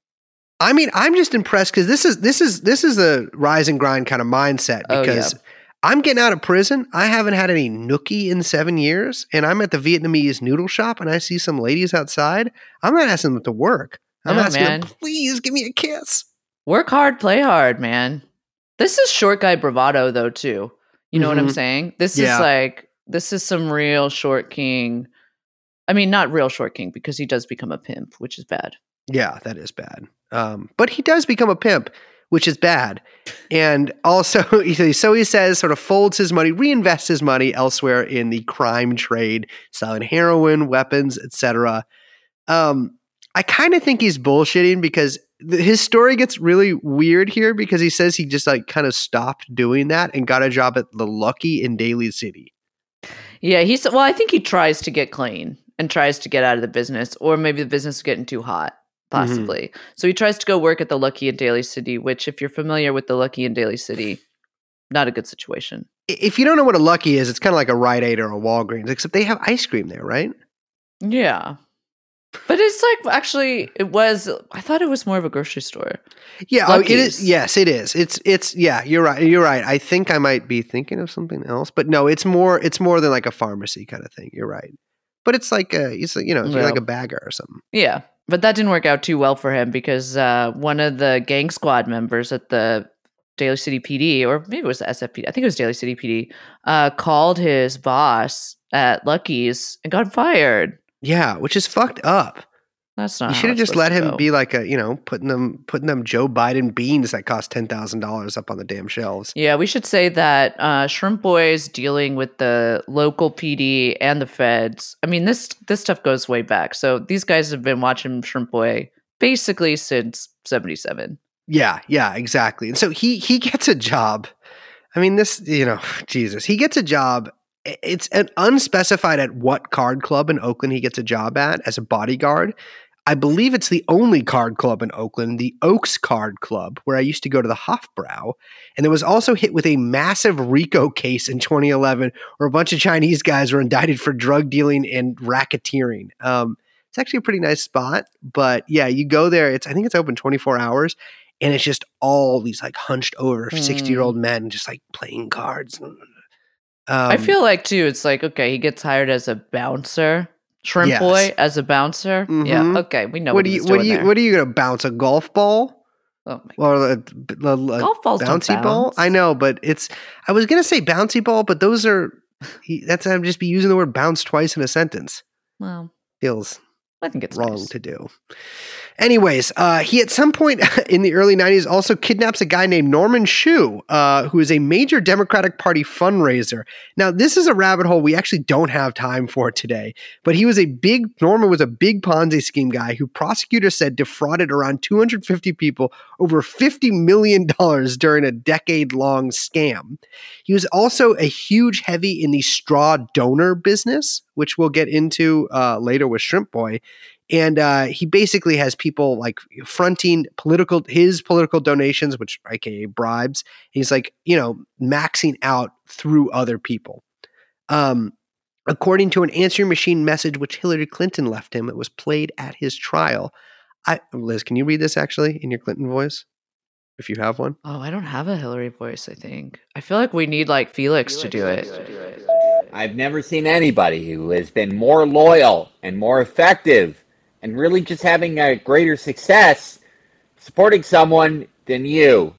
I mean, I'm just impressed because this is this is this is a rise and grind kind of mindset Oh, yeah. because I'm getting out of prison. I haven't had any nookie in seven years, and I'm at the Vietnamese noodle shop and I see some ladies outside. I'm not asking them to work. I'm No, asking man. them, please give me a kiss. Work hard, play hard, man. This is short guy bravado, though, too. You know what I'm Mhm. saying? This Yeah. is like, this is some real short king. I mean, not real short king because he does become a pimp, which is bad. Yeah, that is bad. Um, but he does become a pimp, which is bad. And also, so he says, sort of folds his money, reinvests his money elsewhere in the crime trade, selling heroin, weapons, etc. Um, I kind of think he's bullshitting because th- his story gets really weird here because he says he just like kind of stopped doing that and got a job at the Lucky in Daly City. Yeah, he's, well, I think he tries to get clean and tries to get out of the business, or maybe the business is getting too hot, Mm-hmm. possibly. So he tries to go work at the Lucky in Daly City, which, if you're familiar with the Lucky in Daly City, not a good situation. If you don't know what a Lucky is, it's kind of like a Rite Aid or a Walgreens, except they have ice cream there, right? Yeah. But it's like actually, it was. I thought it was more of a grocery store. Yeah, oh, it is. Yes, it is. It's it's yeah. You're right. You're right. I think I might be thinking of something else, but no, it's more. It's more than like a pharmacy kind of thing. You're right. but it's like a, it's you know, you're like a bagger or something. Yeah, but that didn't work out too well for him because uh, one of the gang squad members at the Daly City PD, or maybe it was the SFPD, I think it was Daly City PD, uh, called his boss at Lucky's and got fired. Yeah, which is fucked up. That's not. you should have just let him be like a, you know, putting them putting them Joe Biden beans that cost ten thousand dollars up on the damn shelves. Yeah, we should say that uh, Shrimp Boys dealing with the local PD and the feds. I mean, this this stuff goes way back. So these guys have been watching Shrimp Boy basically since '77. Yeah, yeah, exactly. And so he he gets a job. I mean, this, you know, Jesus, he gets a job. It's an unspecified at what card club in Oakland he gets a job at as a bodyguard. I believe it's the only card club in Oakland, the Oaks Card Club, where I used to go to the Hofbrau. And it was also hit with a massive RICO case in 2011 where a bunch of Chinese guys were indicted for drug dealing and racketeering. Um, it's actually a pretty nice spot, but yeah, you go there. It's I think it's open 24 hours, and it's just all these like hunched over 60 year old men just like playing cards. Um, I feel like too. It's like okay, he gets hired as a bouncer. Shrimp Yes. Boy as a bouncer. Mhm. Yeah. Okay, we know what what, do you what do you there. what are you gonna bounce a golf ball oh my God. or a, a- a Golf balls don't bouncy ball? I know, but it's I was gonna say bouncy ball, but those are that's I'm just be using the word bounce twice in a sentence. Well, Feels I think it's wrong nice. to do. Anyways, uh, he at some point in the early 90s also kidnaps a guy named Norman Hsu, uh, who is a major Democratic Party fundraiser. Now, this is a rabbit hole we actually don't have time for today, but he was a big, Norman was a big Ponzi scheme guy who prosecutors said defrauded around 250 people over $50 million during a decade long scam. He was also a huge heavy in the straw donor business, which we'll get into uh, later with Shrimp Boy and uh, he basically has people like fronting political his political donations which aka bribes. He's like you know maxing out through other people. Um according to an answering machine message which hillary clinton left him it was played at his trial. I liz can you read this actually in your clinton voice? If you have one. Oh, I don't have a Hillary voice. I think. I feel like we need like Felix, to do it. I've never seen anybody who has been more loyal and more effective and really just having a greater success supporting someone than you.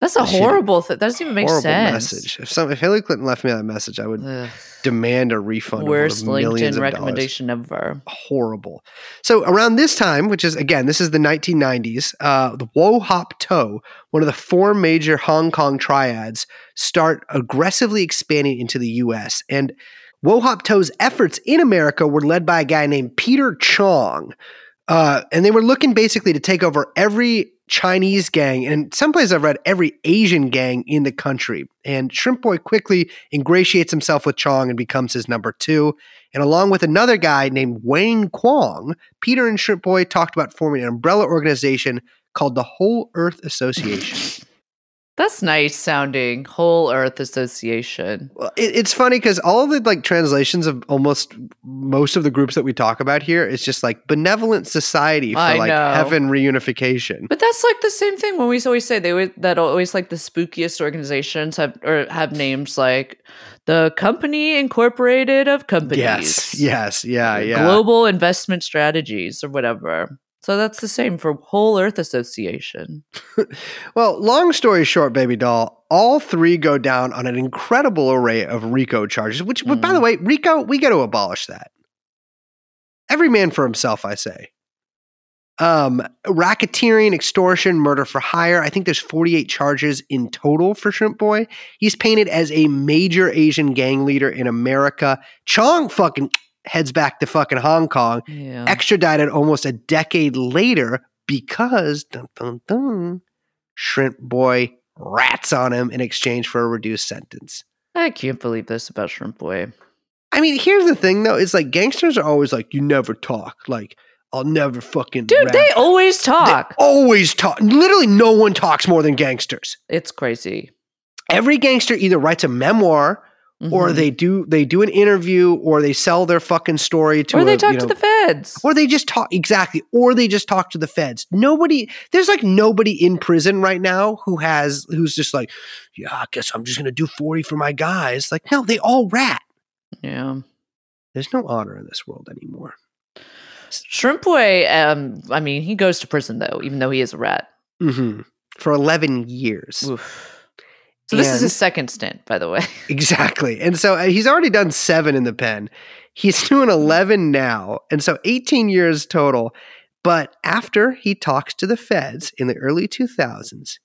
That's a horrible thing. That doesn't even make horrible sense. message if some if hillary clinton left me that message i would Ugh, demand a refund worst of millions LinkedIn of dollars. recommendation ever. horrible. So around this time, which is again, this is the 1990s, uh, the Wo Hop To, one of the four major Hong Kong triads, start aggressively expanding into the U.S. And Wo Hop To's efforts in America were led by a guy named Peter Chong, uh, and they were looking basically to take over every Chinese gang, and in some places I've read every Asian gang in the country. And Shrimp Boy quickly ingratiates himself with Chong and becomes his number two. And along with another guy named Wayne Kwong, Peter and Shrimp Boy talked about forming an umbrella organization called the Whole Earth Association. That's nice sounding. Whole Earth Association. Well, it, it's funny because all the like translations of almost most of the groups that we talk about here is just like benevolent society for I like know. heaven reunification. But that's like the same thing when we always say they always, that always like the spookiest organizations have or have names like the Company Incorporated of Companies. Yes, yes, yeah, yeah. Global Investment Strategies or whatever. So that's the same for Whole Earth Association. Well, long story short, baby doll, all three go down on an incredible array of RICO charges, which, but by the Mm. way, RICO, we got to abolish that. Every man for himself, I say. Um, racketeering, extortion, murder for hire. I think there's 48 charges in total for Shrimp Boy. He's painted as a major Asian gang leader in America. Chong fucking heads back to fucking Hong Kong Yeah. extradited almost a decade later because dun, dun, dun, Shrimp Boy rats on him in exchange for a reduced sentence. I can't believe this about Shrimp Boy. I mean, here's the thing though: it's like gangsters are always like, "You never talk." Like, I'll never fucking. Dude, rap. they always They talk. always talk. Literally, no one talks more than gangsters. it's crazy. Every gangster either writes a memoir, or Mhm. they do they do an interview, or they sell their fucking story to. or they a, talk you to the feds. Or they just talk exactly, or they just talk to the feds. Nobody, there's like nobody in prison right now who has who's just like, yeah, I guess I'm just gonna do 40 for my guys. Like, no, they all rat. yeah. There's no honor in this world anymore. Shrimp Boy, um, I mean, he goes to prison though, even though he is a rat. Mm-hmm. For 11 years. Oof. So this is And- his second stint, by the way. Exactly. And so uh, he's already done seven in the pen. He's doing 11 now. And so 18 years total. But after he talks to the feds in the early 2000s,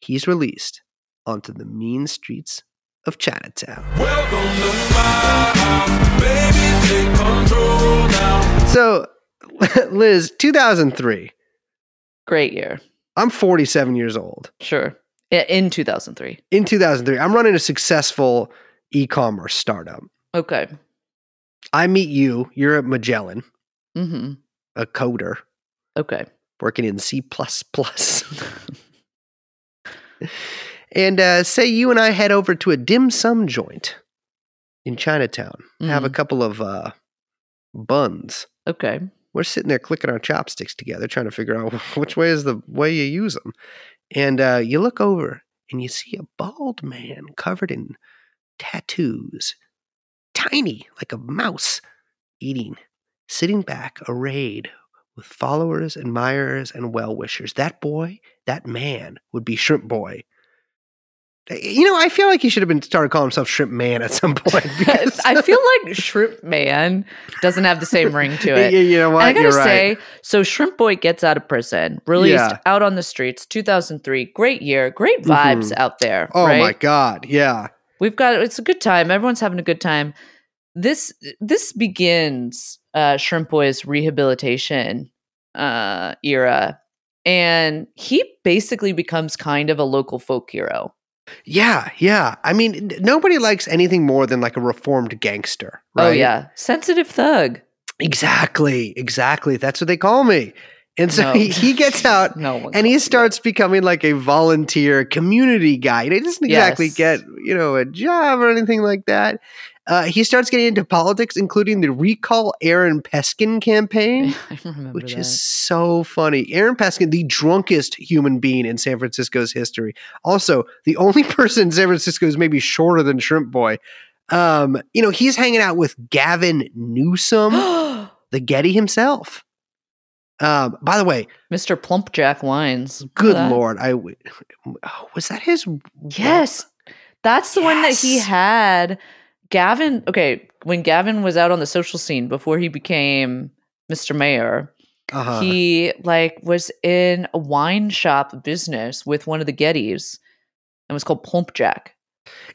he's released onto the mean streets of Chinatown. Welcome to my house, baby, Pay Control now. so, Liz, 2003, Great year. I'm 47 years old. Sure. In 2003. In 2003, I'm running a successful e commerce startup. Okay. I meet you. You're at Magellan, hmm a coder. Okay. working in C. and uh, say you and I head over to a dim sum joint in Chinatown, have a Mhm. couple of uh, buns. Okay. We're sitting there clicking our chopsticks together, trying to figure out which way is the way you use them. And uh, you look over and you see a bald man covered in tattoos, tiny like a mouse, eating, sitting back, arrayed with followers, admirers, and well wishers. That boy, that man, would be Shrimp Boy. You know, I feel like he should have been started calling himself Shrimp Man at some point. I feel like Shrimp Man doesn't have the same ring to it. you, you know And what? I gotta You're right. say, so Shrimp Boy gets out of prison, released Yeah. out on the streets, 2003. Great year, great vibes out there. oh right? my god, yeah. We've got it's a good time. Everyone's having a good time. This this begins uh, Shrimp Boy's rehabilitation uh, era, and he basically becomes kind of a local folk hero. Yeah, yeah. I mean, nobody likes anything more than like a reformed gangster, oh, right? Oh yeah, sensitive thug. Exactly, exactly. That's what they call me. And so No. he, he gets out No and he starts becoming like a volunteer community guy. He doesn't exactly Yes. get, you know, a job or anything like that. Uh, he starts getting into politics, including the Recall Aaron Peskin campaign. I remember which that. is so funny. Aaron Peskin, the drunkest human being in San Francisco's history. Also, the only person in San Francisco who's maybe shorter than Shrimp Boy. Um, you know, he's hanging out with Gavin Newsom, the Getty himself. Um, by the way, Mr. Plumpjack Wines. Good lord, I oh, was that his? Yes. That's the one that he had. Gavin, okay, when Gavin was out on the social scene before he became Mr. Mayor, Uh-huh. he like was in a wine shop business with one of the Gettys and was called Plumpjack.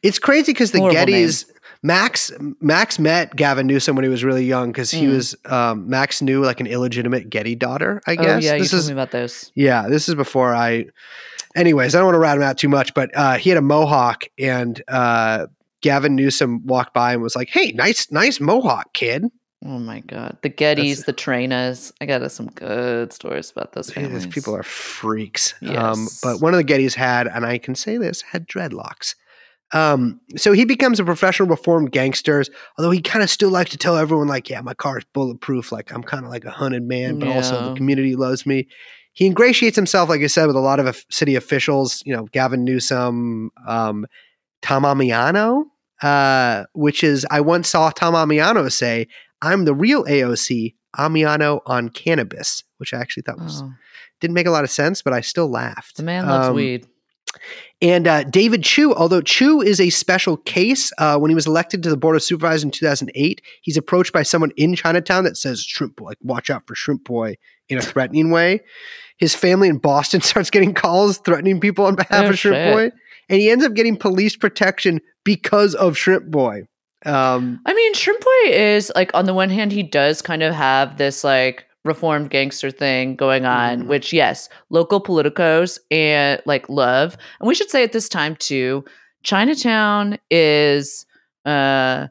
It's crazy because the Gettys, Max Max met Gavin Newsom when he was really young because he Mm. was um, Max knew like an illegitimate Getty daughter. I guess. Oh yeah, you this told is me about those. Yeah, this is before I. Anyways, I don't want to rat him out too much, but uh, he had a mohawk, and uh, Gavin Newsom walked by and was like, "Hey, nice, nice mohawk, kid." Oh my god, the Gettys, the Trainas. I got some good stories about those These families. people are freaks. Um, Yes. but one of the Gettys had, and I can say this, had dreadlocks. Um, so he becomes a professional reformed gangster, although he kind of still likes to tell everyone, like, yeah, my car is bulletproof. Like, I'm kind of like a hunted man, but also the community loves me. He ingratiates himself, like I said, with a lot of of city officials, you know, Gavin Newsom, um, Tom Ammiano, uh, which is, I once saw Tom Ammiano say, I'm the real AOC, Ammiano on cannabis, which I actually thought was Oh, didn't make a lot of sense, but I still laughed. the man loves Um, weed. And uh, David Chiu, although Chiu is a special case, uh, when he was elected to the Board of Supervisors in 2008, he's approached by someone in Chinatown that says, Shrimp Boy, like, watch out for Shrimp Boy in a threatening way. His family in Boston starts getting calls threatening people on behalf Oh, of Shrimp shit. Boy. And he ends up getting police protection because of Shrimp Boy. Um, I mean, Shrimp Boy is like on the one hand, he does kind of have this like reformed gangster thing going on, Mhm. which yes, local politicos and like love. And we should say at this time too, Chinatown is uh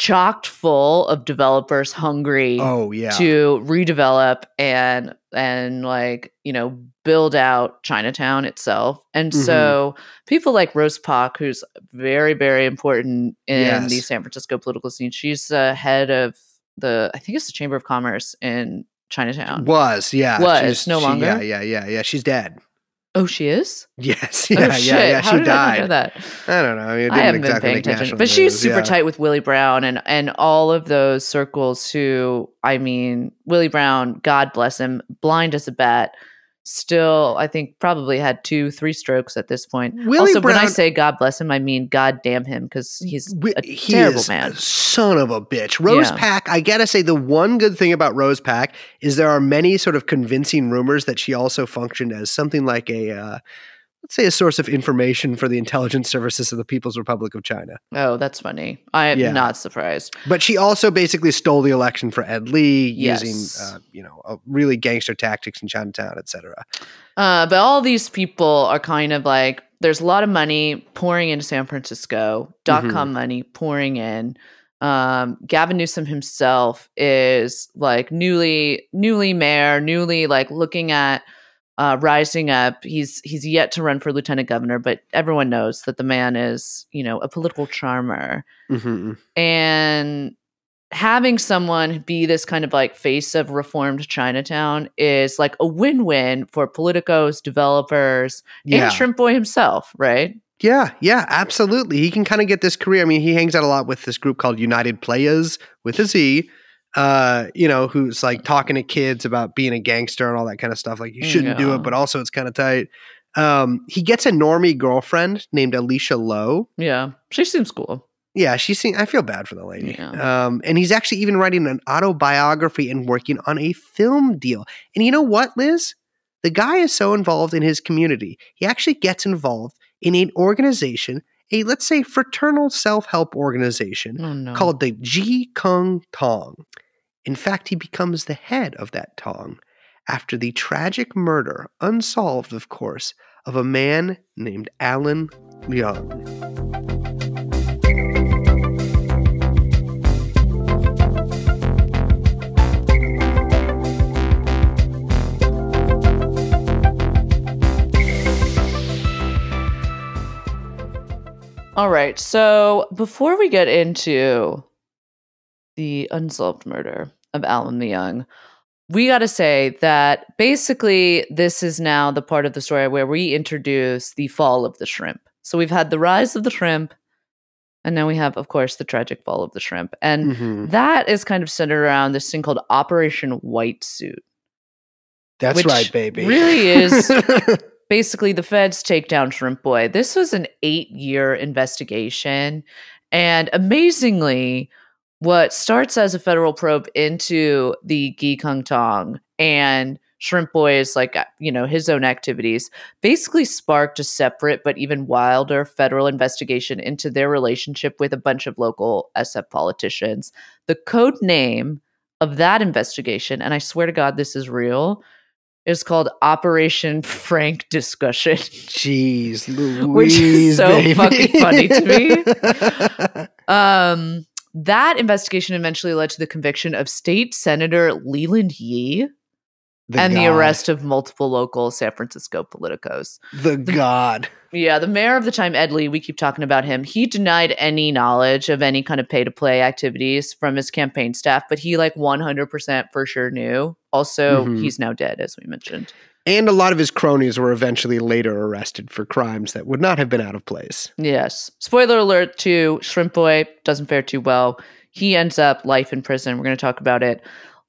chocked full of developers hungry oh, yeah. to redevelop and and like you know build out Chinatown itself. And Mhm. so people like Rose Pak, who's very very important in the San Francisco political scene, she's uh, head of the I think it's the Chamber of Commerce in Chinatown. Was, yeah. Was, She's- no she- longer? Yeah, yeah, yeah, yeah. She's dead. Oh, she is. Yes, oh, yeah, shit. yeah, yeah. How She did I not know died. that? I don't know. I, mean, I haven't exactly been paying attention, but she's super yeah. tight with Willie Brown and and all of those circles. Who I mean, Willie Brown, God bless him, blind as a bat. Still, I think probably had two, three strokes at this point. Willie also, when I say God bless him, I mean God damn him because he's a he terrible man. a son of a bitch. Rose Yeah. Pak, I gotta say, the one good thing about Rose Pak is there are many sort of convincing rumors that she also functioned as something like a, uh, let's say, a source of information for the intelligence services of the People's Republic of China. Oh, that's funny. I am Yeah. not surprised. But she also basically stole the election for Ed Lee Yes. using, uh, you know, uh, really gangster tactics in Chinatown, et cetera. Uh, but all these people are kind of like there's a lot of money pouring into San Francisco, dot com money pouring in. Um, Gavin Newsom himself is like newly newly mayor, newly like looking at uh, rising up. He's he's yet to run for lieutenant governor, but everyone knows that the man is you know a political charmer Mhm. and having someone be this kind of like face of reformed Chinatown is like a win-win for politicos, developers, Yeah. and Shrimp Boy himself, right? Yeah, yeah, absolutely. He can kind of get this career. I mean, he hangs out a lot with this group called United Playaz with a Z. Uh, you know, who's like talking to kids about being a gangster and all that kind of stuff. Like you shouldn't do it, but also it's kind of tight. Um, he gets a normie girlfriend named Alicia Lowe. Yeah, she seems cool. Yeah, she seen. I feel bad for the lady. Yeah. Um, and he's actually even writing an autobiography and working on a film deal. And you know what, Liz? The guy is so involved in his community. He actually gets involved in an organization, a let's say fraternal self-help organization Oh no. called the Chee Kung Tong. In fact, he becomes the head of that tong after the tragic murder, unsolved, of course, of a man named Alan Leung. All right. So before we get into the unsolved murder of Alan Leung, we got to say that basically this is now the part of the story where we introduce the fall of the shrimp. So we've had the rise of the shrimp, and now we have, of course, the tragic fall of the shrimp. And Mhm. that is kind of centered around this thing called Operation White Suit. That's right, baby. really is- basically the feds take down shrimp boy. This was an eight year investigation and amazingly what starts as a federal probe into the Chee Kung Tong and shrimp boy's like uh, you know his own activities basically sparked a separate but even wilder federal investigation into their relationship with a bunch of local sf politicians. The code name of that investigation and i swear to god this is real is called Operation Frank Discussion. Jeez, Louise, Which is so baby. fucking funny to Um, that investigation eventually led to the conviction of State Senator Leland Yee and the arrest of multiple local San Francisco politicos. The god. Yeah, the mayor of the time, Ed Lee, we keep talking about him. He denied any knowledge of any kind of pay to play activities from his campaign staff, but he like 100% for sure knew. Also, Mhm. he's now dead, as we mentioned. And a lot of his cronies were eventually later arrested for crimes that would not have been out of place. Yes. Spoiler alert to Shrimp Boy doesn't fare too well. He ends up life in prison. We're going to talk about it.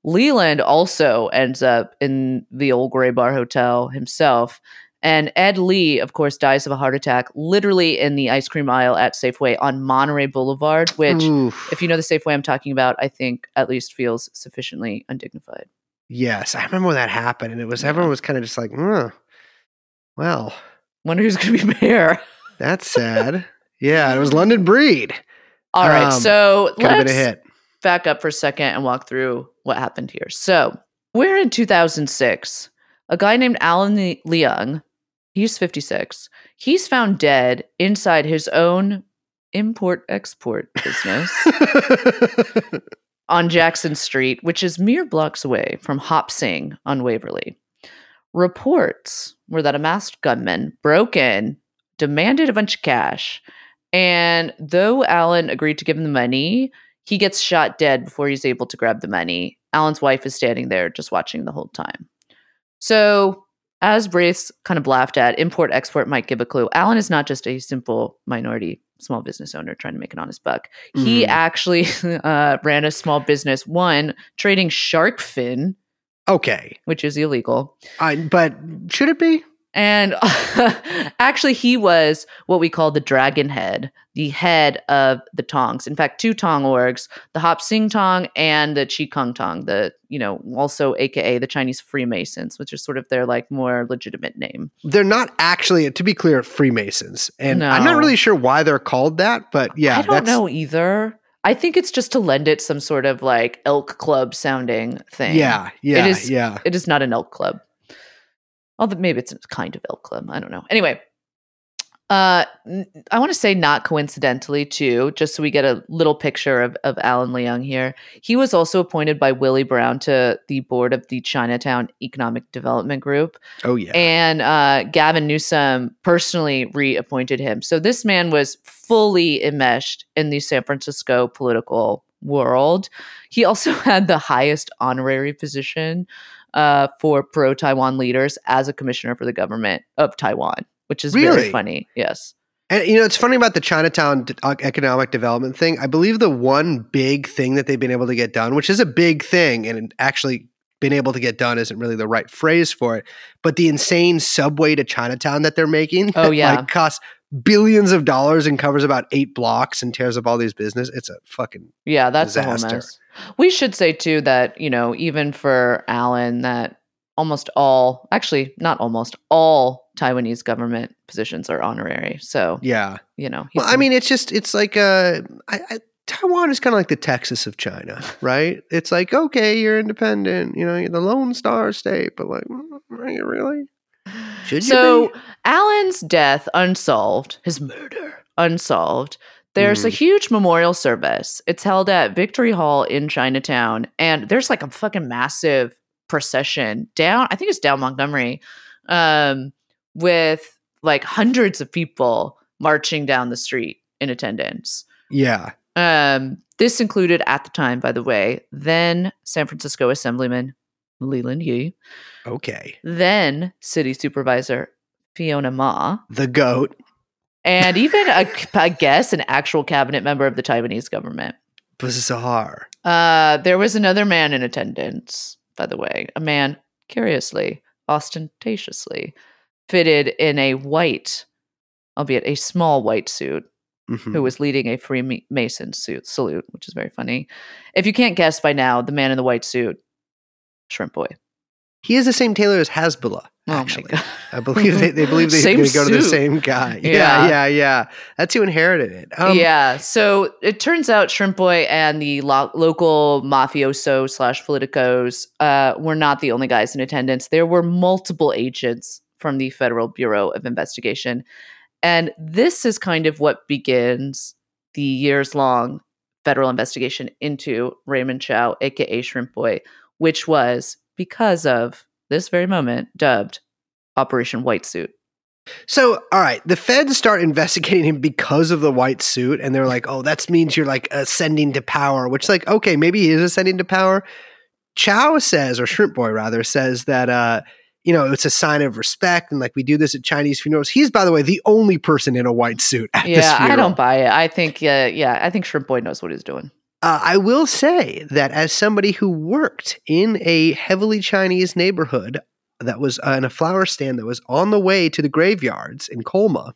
Leland also ends up in the old Gray Bar Hotel himself. And Ed Lee, of course, dies of a heart attack literally in the ice cream aisle at Safeway on Monterey Boulevard, which, Oof. if you know the Safeway I'm talking about, I think at least feels sufficiently undignified. yes, I remember when that happened, and it was everyone was kind of just like, "Huh, well, Wonder who's going to be mayor. that's sad." yeah, it was London Breed. All right. Um, so Could have let's been a hit. Back up for a second and walk through what happened here. So, we're in 2006. A guy named Alan Leung, he's 56. He's found dead inside his own import export business on Jackson Street, which is mere blocks away from Hop Sing on Waverly. Reports were that a masked gunman broke in, demanded a bunch of cash, and though Alan agreed to give him the money, he gets shot dead before he's able to grab the money. Alan's wife is standing there just watching the whole time. So as Brace kind of laughed at, import export might give a clue. Alan is not just a simple minority small business owner trying to make an honest buck. He Mhm. actually uh, ran a small business, one trading shark fin, Okay, which is illegal. I, but should it be? And actually, he was what we call the dragon head, the head of the Tongs. In fact, two Tong orgs, the Hop Sing Tong and the Chee Kung Tong, the, you know, also AKA the Chinese Freemasons, which is sort of their like more legitimate name. They're not actually, to be clear, Freemasons, and I'm not really sure why they're called that. But yeah, I don't know either. I think it's just to lend it some sort of like elk club sounding thing. Yeah, yeah, it is, yeah. It is not an elk club. Although maybe it's a kind of elk club. I don't know. Anyway, uh, I want to say not coincidentally too, just so we get a little picture of, of Alan Leung here. He was also appointed by Willie Brown to the board of the Chinatown Economic Development Group. Oh yeah. And uh, Gavin Newsom personally reappointed him. So this man was fully enmeshed in the San Francisco political world. He also had the highest honorary position uh, for pro Taiwan leaders as a commissioner for the government of Taiwan, which is Really? very funny. Yes. And you know, it's funny about the Chinatown uh, economic development thing. I believe the one big thing that they've been able to get done, which is a big thing, and actually been able to get done isn't really the right phrase for it, but the insane subway to Chinatown that they're making. Oh, yeah. like costs billions of dollars and covers about eight blocks and tears up all these business. It's a fucking Yeah, that's a whole mess. We should say too that, you know, even for Alan, that almost all, actually, not almost all Taiwanese government positions are honorary. So, yeah. you know, Well, I mean, it's just it's like uh, I, I, Taiwan is kind of like the Texas of China, right? It's like okay, you're independent, you know, you're the Lone Star State, but like, mm, are you really? Should you so? Alan's death unsolved, his murder unsolved. There's a Mm. huge memorial service. It's held at Victory Hall in Chinatown, and there's like a fucking massive procession down. I think it's down Montgomery, um, with like hundreds of people marching down the street in attendance. Yeah. Um, this included at the time, by the way, then San Francisco Assemblyman Leland Yee, Okay. then City Supervisor Fiona Ma, The goat. And even a, I guess an actual cabinet member of the Taiwanese government. Bizarre. Uh, there was another man in attendance, by the way, a man curiously, ostentatiously fitted in a white, albeit a small white suit, Mhm. who was leading a Freemason suit salute, which is very funny. If you can't guess by now, the man in the white suit, Shrimp Boy. He is the same tailor as Hasbulla. Oh Actually. I believe they, they believe going to go to the same guy. Yeah. Yeah, yeah, yeah. That's who inherited it. Um, yeah. So it turns out Shrimp Boy and the lo- local mafioso slash politicos uh, were not the only guys in attendance. There were multiple agents from the Federal Bureau of Investigation. And this is kind of what begins the years long federal investigation into Raymond Chow, aka Shrimp Boy, which was because of this very moment dubbed Operation White Suit. So, all right, the feds start investigating him because of the white suit, and they're like, "Oh, that means you're like ascending to power." Which, like, okay, maybe he is ascending to power. Chow says, or Shrimp Boy rather, says that uh, you know it's a sign of respect, and like we do this at Chinese funerals. He's, by the way, the only person in a white suit at this Yeah, funeral. I don't buy it. I think, uh, yeah, I think Shrimp Boy knows what he's doing. Uh, I will say that as somebody who worked in a heavily Chinese neighborhood that was uh, in a flower stand that was on the way to the graveyards in Colma,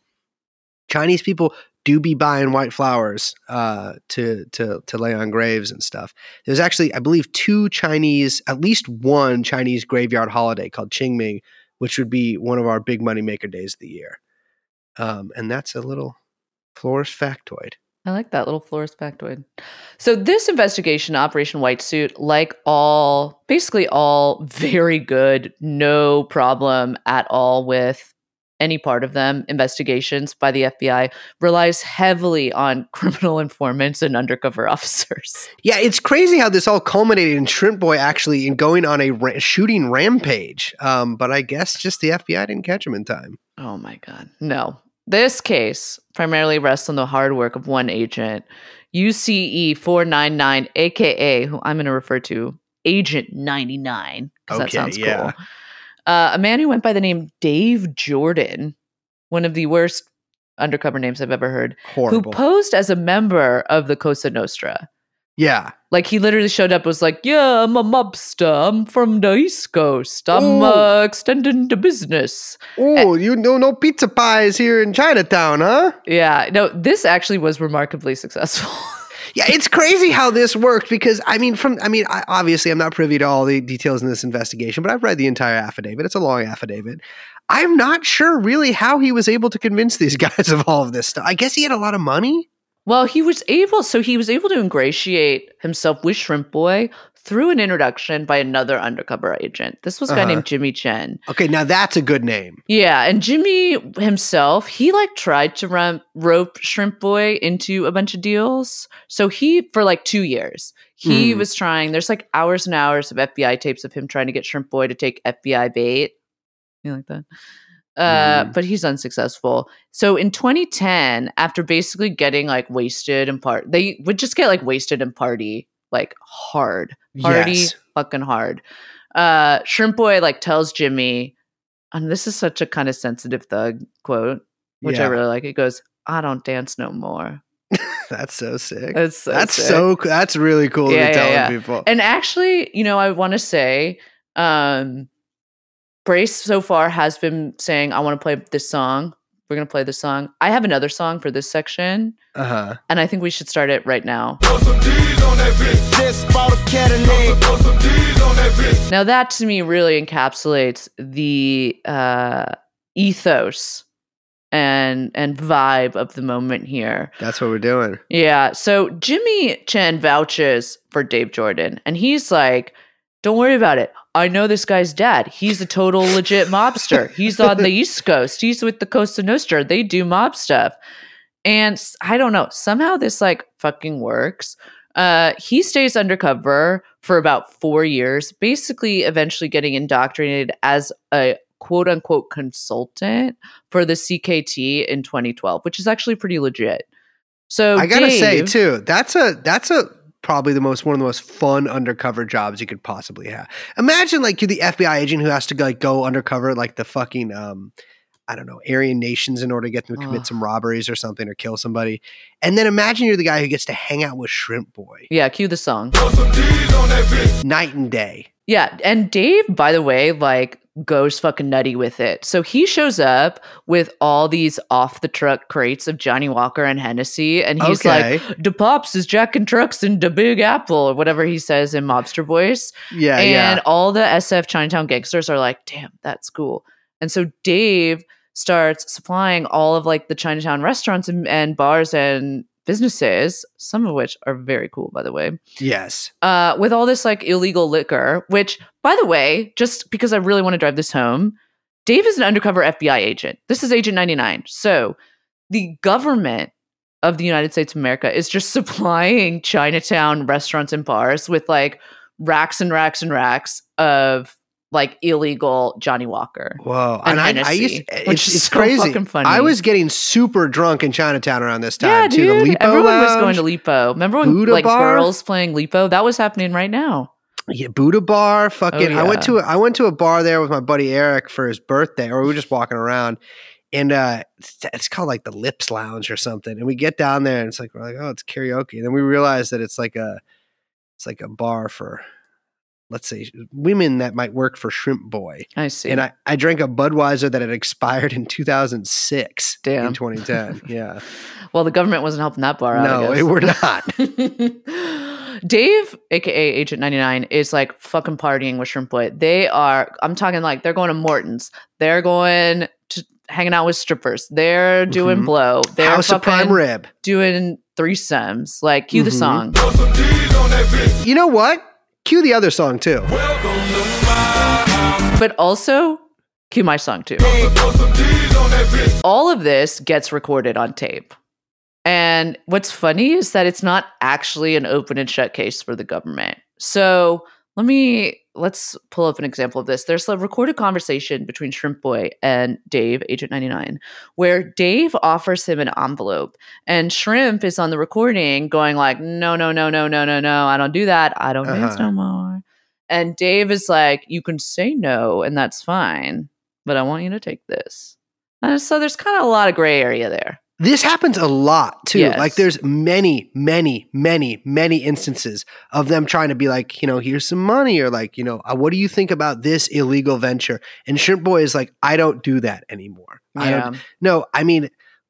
Chinese people do be buying white flowers uh, to to to lay on graves and stuff. There's actually, I believe, two Chinese, at least one Chinese graveyard holiday called Qingming, which would be one of our big money maker days of the year. Um, and that's a little florist factoid. I like that little florist factoid. So this investigation, Operation White Suit, like all, basically all very good, no problem at all with any part of them, investigations by the FBI relies heavily on criminal informants and undercover officers. Yeah, it's crazy how this all culminated in Shrimp Boy actually in going on a ra- shooting rampage. Um, but I guess just the FBI didn't catch him in time. Oh my God. No. This case primarily rests on the hard work of one agent, UCE 499, AKA, who I'm going to refer to Agent 99, because that sounds yeah. cool. Uh, a man who went by the name Dave Jordan, one of the worst undercover names I've ever heard, Horrible. who posed as a member of the Cosa Nostra. Yeah. Like he literally showed up, was like, "Yeah, I'm a mobster. I'm from the East Coast. I'm uh, extending the business." Oh, you know no pizza pies here in Chinatown, huh? Yeah, no, this actually was remarkably successful. Yeah, it's crazy how this worked because I mean, from I mean, I, obviously I'm not privy to all the details in this investigation, but I've read the entire affidavit. It's a long affidavit. I'm not sure really how he was able to convince these guys of all of this stuff. I guess he had a lot of money. Well, he was able, so he was able to ingratiate himself with Shrimp Boy through an introduction by another undercover agent. This was a guy Uh-huh. named Jimmy Chen. Okay, now that's a good name. Yeah, and Jimmy himself, he like tried to run, rope Shrimp Boy into a bunch of deals. So he, for like two years, he Hmm. was trying. There's like hours and hours of FBI tapes of him trying to get Shrimp Boy to take FBI bait. You like that? Uh, Mhm. but he's unsuccessful. So in 2010, after basically getting like wasted and part, they would just get like wasted and party like hard, party Yes. fucking hard. Uh, Shrimp Boy like tells Jimmy, and this is such a kind of sensitive thug quote, which I really like. It goes, "I don't dance no more." That's so sick. It's so that's sick. so that's really cool Yeah, to yeah, be telling yeah. people. And actually, you know, I want to say, um, Brace so far has been saying, I want to play this song. We're going to play this song. I have another song for this section, Uh huh. and I think we should start it right now. Just bought a Cadillac. Now, that to me really encapsulates the uh, ethos and and vibe of the moment here. That's what we're doing. Yeah. So Jimmy Chen vouches for Dave Jordan, and he's like, "Don't worry about it. I know this guy's dad. He's a total legit mobster. He's on the East Coast. He's with the Cosa Nostra. They do mob stuff." And I don't know. Somehow this like fucking works. Uh, he stays undercover for about four years, basically, eventually getting indoctrinated as a quote unquote consultant for the CKT in 2012, which is actually pretty legit. So I gotta say too, that's a that's a probably the most one of the most fun undercover jobs you could possibly have. Imagine like you're the FBI agent who has to like go undercover like the fucking um I don't know, Aryan nations in order to get them to commit Ugh. some robberies or something or kill somebody. And then imagine you're the guy who gets to hang out with Shrimp Boy Yeah, cue the song. night and day. Yeah, and Dave, by the way, like goes fucking nutty with it. So he shows up with all these off the truck crates of Johnnie Walker and Hennessy, and he's Okay. like, "The pops is jacking trucks and the Big Apple," or whatever he says in mobster voice. Yeah, and yeah. all the SF Chinatown gangsters are like, "Damn, that's cool." And so Dave starts supplying all of like the Chinatown restaurants and, and bars and businesses, some of which are very cool, by the way Yes. uh, with all this like illegal liquor, which, by the way, just because I really want to drive this home, Dave is an undercover FBI agent. This is Agent 99. So the government of the United States of America is just supplying Chinatown restaurants and bars with like racks and racks and racks of like illegal Johnnie Walker. Whoa. And And, I, I used Hennessy, it's, is it's so crazy. fucking funny. I was getting super drunk in Chinatown around this time yeah, too. dude. Everyone was going to Li Po. Remember when Buddha like Bar? girls playing Li Po? That was happening right now. Yeah, Buddha bar. Fucking, I went Oh, to a, I went to a bar there with my buddy Eric for his birthday, or we were just walking around, and uh, it's, it's called like the Lips Lounge or something. And we get down there, and it's like we're like, oh, it's karaoke, and then we realize that it's like a, it's like a bar for, let's say, women that might work for Shrimp Boy. I see. And I, I drank a Budweiser that had expired in 2006 Damn. in 2010. Yeah, well, the government wasn't helping that bar out. I no, guess. it were not. Dave, aka Agent 99, is like fucking partying with Shrimp Boy. They are, I'm talking like they're going to Morton's. They're going to hanging out with strippers. They're doing Mhm. blow. They're House of Prime Rib. doing threesomes. Like, cue the Mhm. song. You know what? Cue the other song too. But also, cue my song too. All of this gets recorded on tape. And what's funny is that it's not actually an open and shut case for the government. So let me let's pull up an example of this. There's a recorded conversation between Shrimp Boy and Dave, Agent 99, where Dave offers him an envelope and Shrimp is on the recording going like, no, no, no, no, no, no, no, I don't do that. I don't dance Uh-huh. no more. And Dave is like, you can say no, and that's fine, but I want you to take this. And so there's kind of a lot of gray area there. This happens a lot too. Yes. Like there's many, many, many, many instances of them trying to be like, you know, here's some money or like, you know, what do you think about this illegal venture? And Shrimp Boy is like, I don't do that anymore. I don't No, I mean,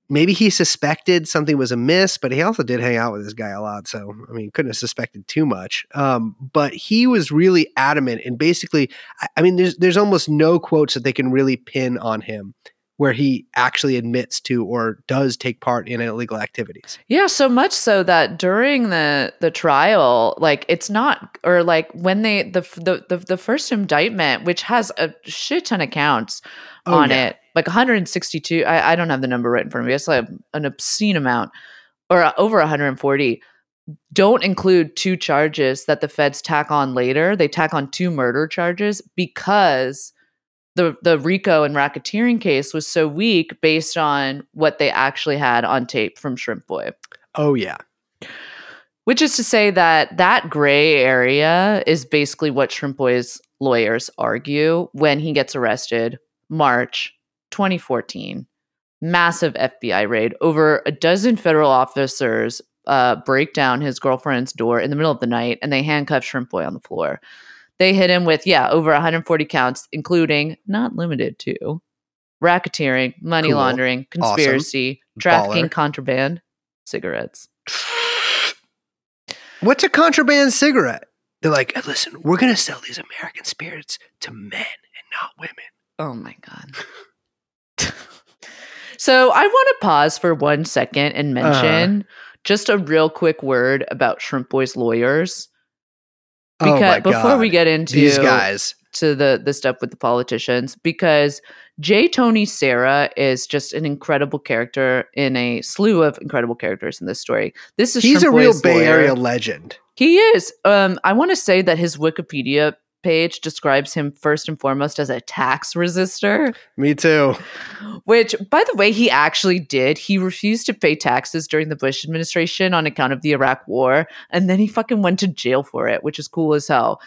maybe he suspected something was amiss, but he also did hang out with this guy a lot. So, I mean, couldn't have suspected too much. Um, but he was really adamant and basically, I, I mean, there's there's almost no quotes that they can really pin on him where he actually admits to or does take part in illegal activities. Yeah, so much so that during the the trial, like it's not or like when they the the the, the first indictment, which has a shit ton of counts Oh, on yeah. it, like 162. I, I don't have the number right in front of me. It's like an obscene amount, or uh, over 140. Don't include two charges that the feds tack on later. They tack on two murder charges because the the RICO and racketeering case was so weak based on what they actually had on tape from Shrimp Boy. Oh yeah. Which is to say that that gray area is basically what Shrimp Boy's lawyers argue when he gets arrested March 2014. Massive FBI raid. Over a dozen federal officers uh, break down his girlfriend's door in the middle of the night and they handcuff Shrimp Boy on the floor. They hit him with, yeah, over 140 counts, including, not limited to, racketeering, money Cool. laundering, Awesome. conspiracy, trafficking Baller. contraband, cigarettes. What's a contraband cigarette? They're like, "Hey, listen, we're gonna sell these American spirits to men and not women. Oh my god. so I want to pause for one second and Uh-huh. mention just a real quick word about Shrimp Boy's lawyers. Oh Because my before we get into these guys, to the the stuff with the politicians, because J. Tony Serra is just an incredible character in a slew of incredible characters in this story. This is he's Shrimp a real Boy's Bay lawyer. Area legend. He is. Um, I want to say that his Wikipedia page describes him first and foremost as a tax resistor. Me too. Which, by the way, he actually did. He refused to pay taxes during the Bush administration on account of the Iraq War, and then he fucking went to jail for it, which is cool as hell.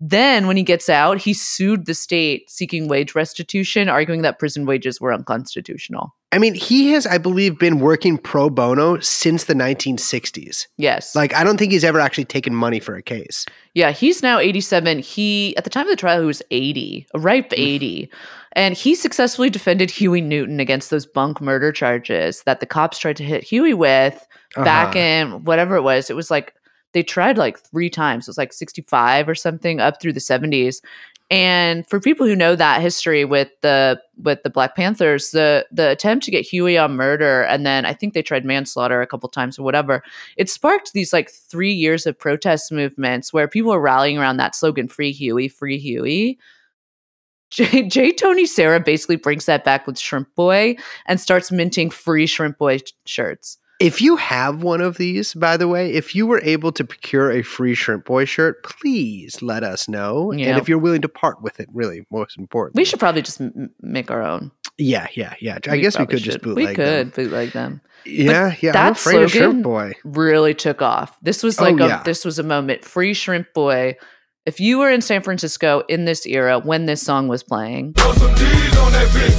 Then, when he gets out, he sued the state seeking wage restitution, arguing that prison wages were unconstitutional. I mean, he has, I believe, been working pro bono since the 1960s. Yes. Like, I don't think he's ever actually taken money for a case. Yeah, he's now 87. He at the time of the trial he was 80, a ripe 80. And he successfully defended Huey Newton against those bunk murder charges that the cops tried to hit Huey with back Uh-huh. in whatever it was. It was like they tried like 3 times. It was like 65 or something up through the 70s. And for people who know that history with the with the Black Panthers, the the attempt to get Huey on murder and then I think they tried manslaughter a couple times or whatever, it sparked these like three years of protest movements where people were rallying around that slogan "Free Huey, Free Huey." J, J. Tony Serra basically brings that back with Shrimp Boy and starts minting free Shrimp Boy sh- shirts. If you have one of these, by the way, if you were able to procure a free Shrimp Boy shirt, please let us know. Yeah. And if you're willing to part with it, really, most important. We should probably just m- make our own. Yeah, yeah, yeah. I guess we could just should. bootleg We could them. bootleg them. Yeah, yeah. I'm that afraid of Shrimp Boy. really took off. This was Oh, like a yeah. this was a moment. Free Shrimp Boy. If you were in San Francisco in this era when this song was playing,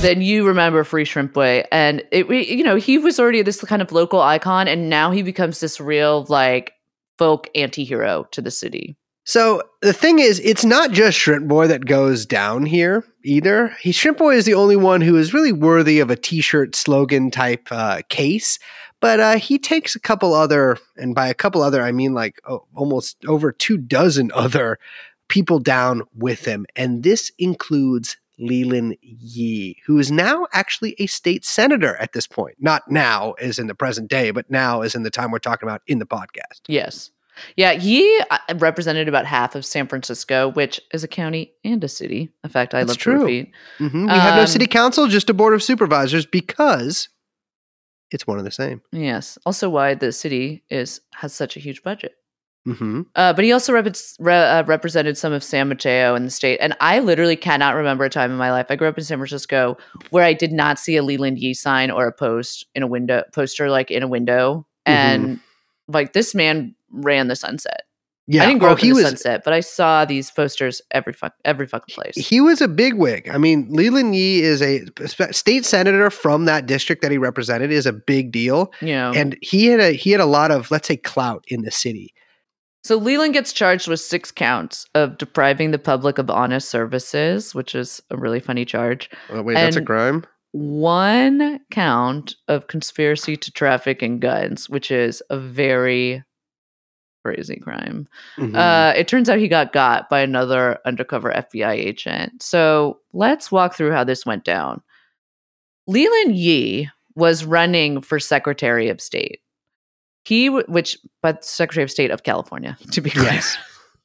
then you remember Free Shrimp Boy, and it you know he was already this kind of local icon, and now he becomes this real like folk anti-hero to the city. So the thing is, it's not just Shrimp Boy that goes down here either. He Shrimp Boy is the only one who is really worthy of a T-shirt slogan type uh, case. But uh, he takes a couple other, and by a couple other, I mean like oh, almost over two dozen other people down with him, and this includes Leland Yee, who is now actually a state senator at this point. Not now, as in the present day, but now, as in the time we're talking about in the podcast. Yes. Yeah, he uh, represented about half of San Francisco, which is a county and a city. In fact, I That's love true. to repeat. hmm We have no Um, city council, just a board of supervisors because it's one and the same. Yes. Also, why the city is has such a huge budget. hmm Uh, but he also rep- re- uh, represented some of San Mateo in the state. And I literally cannot remember a time in my life. I grew up in San Francisco where I did not see a Leland Yee sign or a post in a window poster like in a window. Mhm. And like this man ran the sunset. Yeah, I didn't grow oh, up he in the was sunset, but I saw these posters every fuck every fucking place. he was a bigwig. I mean, Leland Yee is a state senator from that district that he represented. is a big deal, Yeah, and he had a he had a lot of let's say clout in the city. So Leland gets charged with six counts of depriving the public of honest services, which is a really funny charge. Oh, wait, that's a crime. One count of conspiracy to traffic in guns, which is a very crazy crime. Mhm. Uh, it turns out he got got by another undercover FBI agent. So let's walk through how this went down. Leland Yee was running for Secretary of State. He, which, but Secretary of State of California, to be. Yes.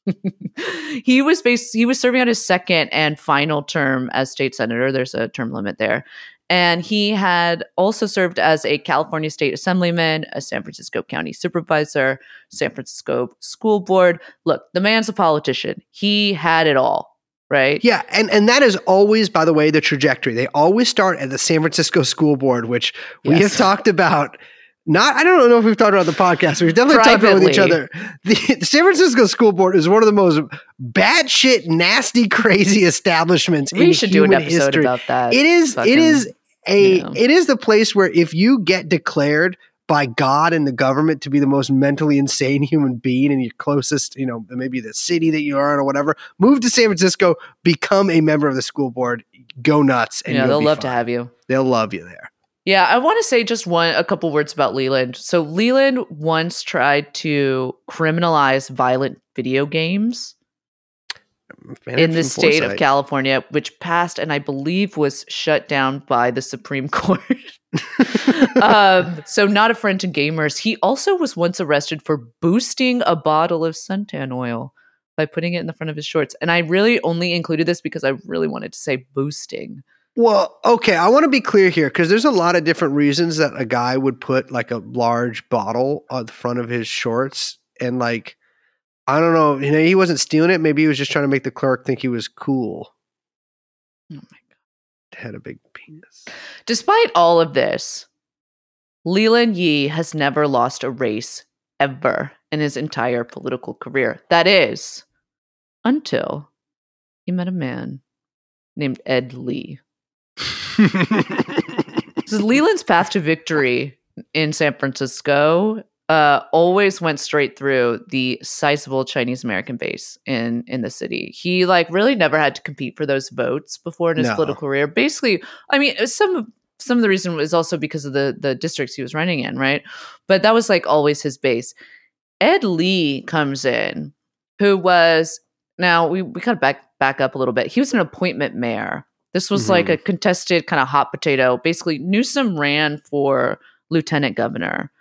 he was based, he was serving out his second and final term as state senator. There's a term limit there. And he had also served as a California state assemblyman, a San Francisco county supervisor, San Francisco school board. Look, the man's a politician. He had it all, right? Yeah, and and that is always, by the way, the trajectory. They always start at the San Francisco School Board, which we Yes. have talked about. Not, I don't know if we've talked about the podcast. We've definitely talked about it with each other. The, the San Francisco School Board is one of the most batshit, nasty, crazy establishments We should do an episode history. about that. It is. It fucking- is a. yeah. It is the place where if you get declared by God and the government to be the most mentally insane human being in your closest, you know, maybe the city that you are in or whatever, move to San Francisco, become a member of the school board, go nuts, and yeah, they'll love to have you. They'll love you there. Yeah, I want to say just one a couple words about Leland. So Leland once tried to criminalize violent video games in the state of. California, which passed and I believe was shut down by the Supreme Court. um, so not a friend to gamers. He also was once arrested for boosting a bottle of suntan oil by putting it in the front of his shorts. And I really only included this because I really wanted to say boosting. Well, okay, I want to be clear here because there's a lot of different reasons that a guy would put like a large bottle on the front of his shorts and like I don't know, you know, he wasn't stealing it. Maybe he was just trying to make the clerk think he was cool. Oh my god, Had a big penis. Despite all of this, Leland Yee has never lost a race ever in his entire political career. That is, until he met a man named Ed Lee. this is Leland's path to victory in San Francisco uh, always went straight through the sizable Chinese American base in in the city. He like really never had to compete for those votes before in his No. political career. Basically, I mean, some of some of the reason was also because of the the districts he was running in, right? But that was like always his base. Ed Lee comes in, who was now we we kind of back back up a little bit. He was an appointment mayor. This was like a contested kind of hot potato. Basically, Newsom ran for lieutenant governor,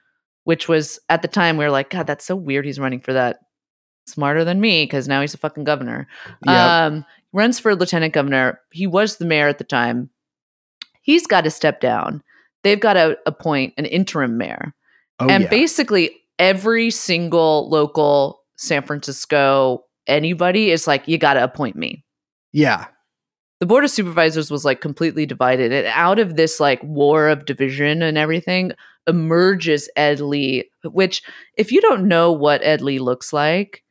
which was at the time we were like, God, that's so weird. He's running for that. Smarter than me because now he's a fucking governor. Yep. Um, runs for lieutenant governor. He was the mayor at the time. He's got to step down. They've got to appoint an interim mayor oh, and yeah. basically every single local San Francisco anybody is like, you got to appoint me. yeah. The board of supervisors was like completely divided, and out of this like war of division and everything emerges Ed Lee. Which, if you don't know what Ed Lee looks like,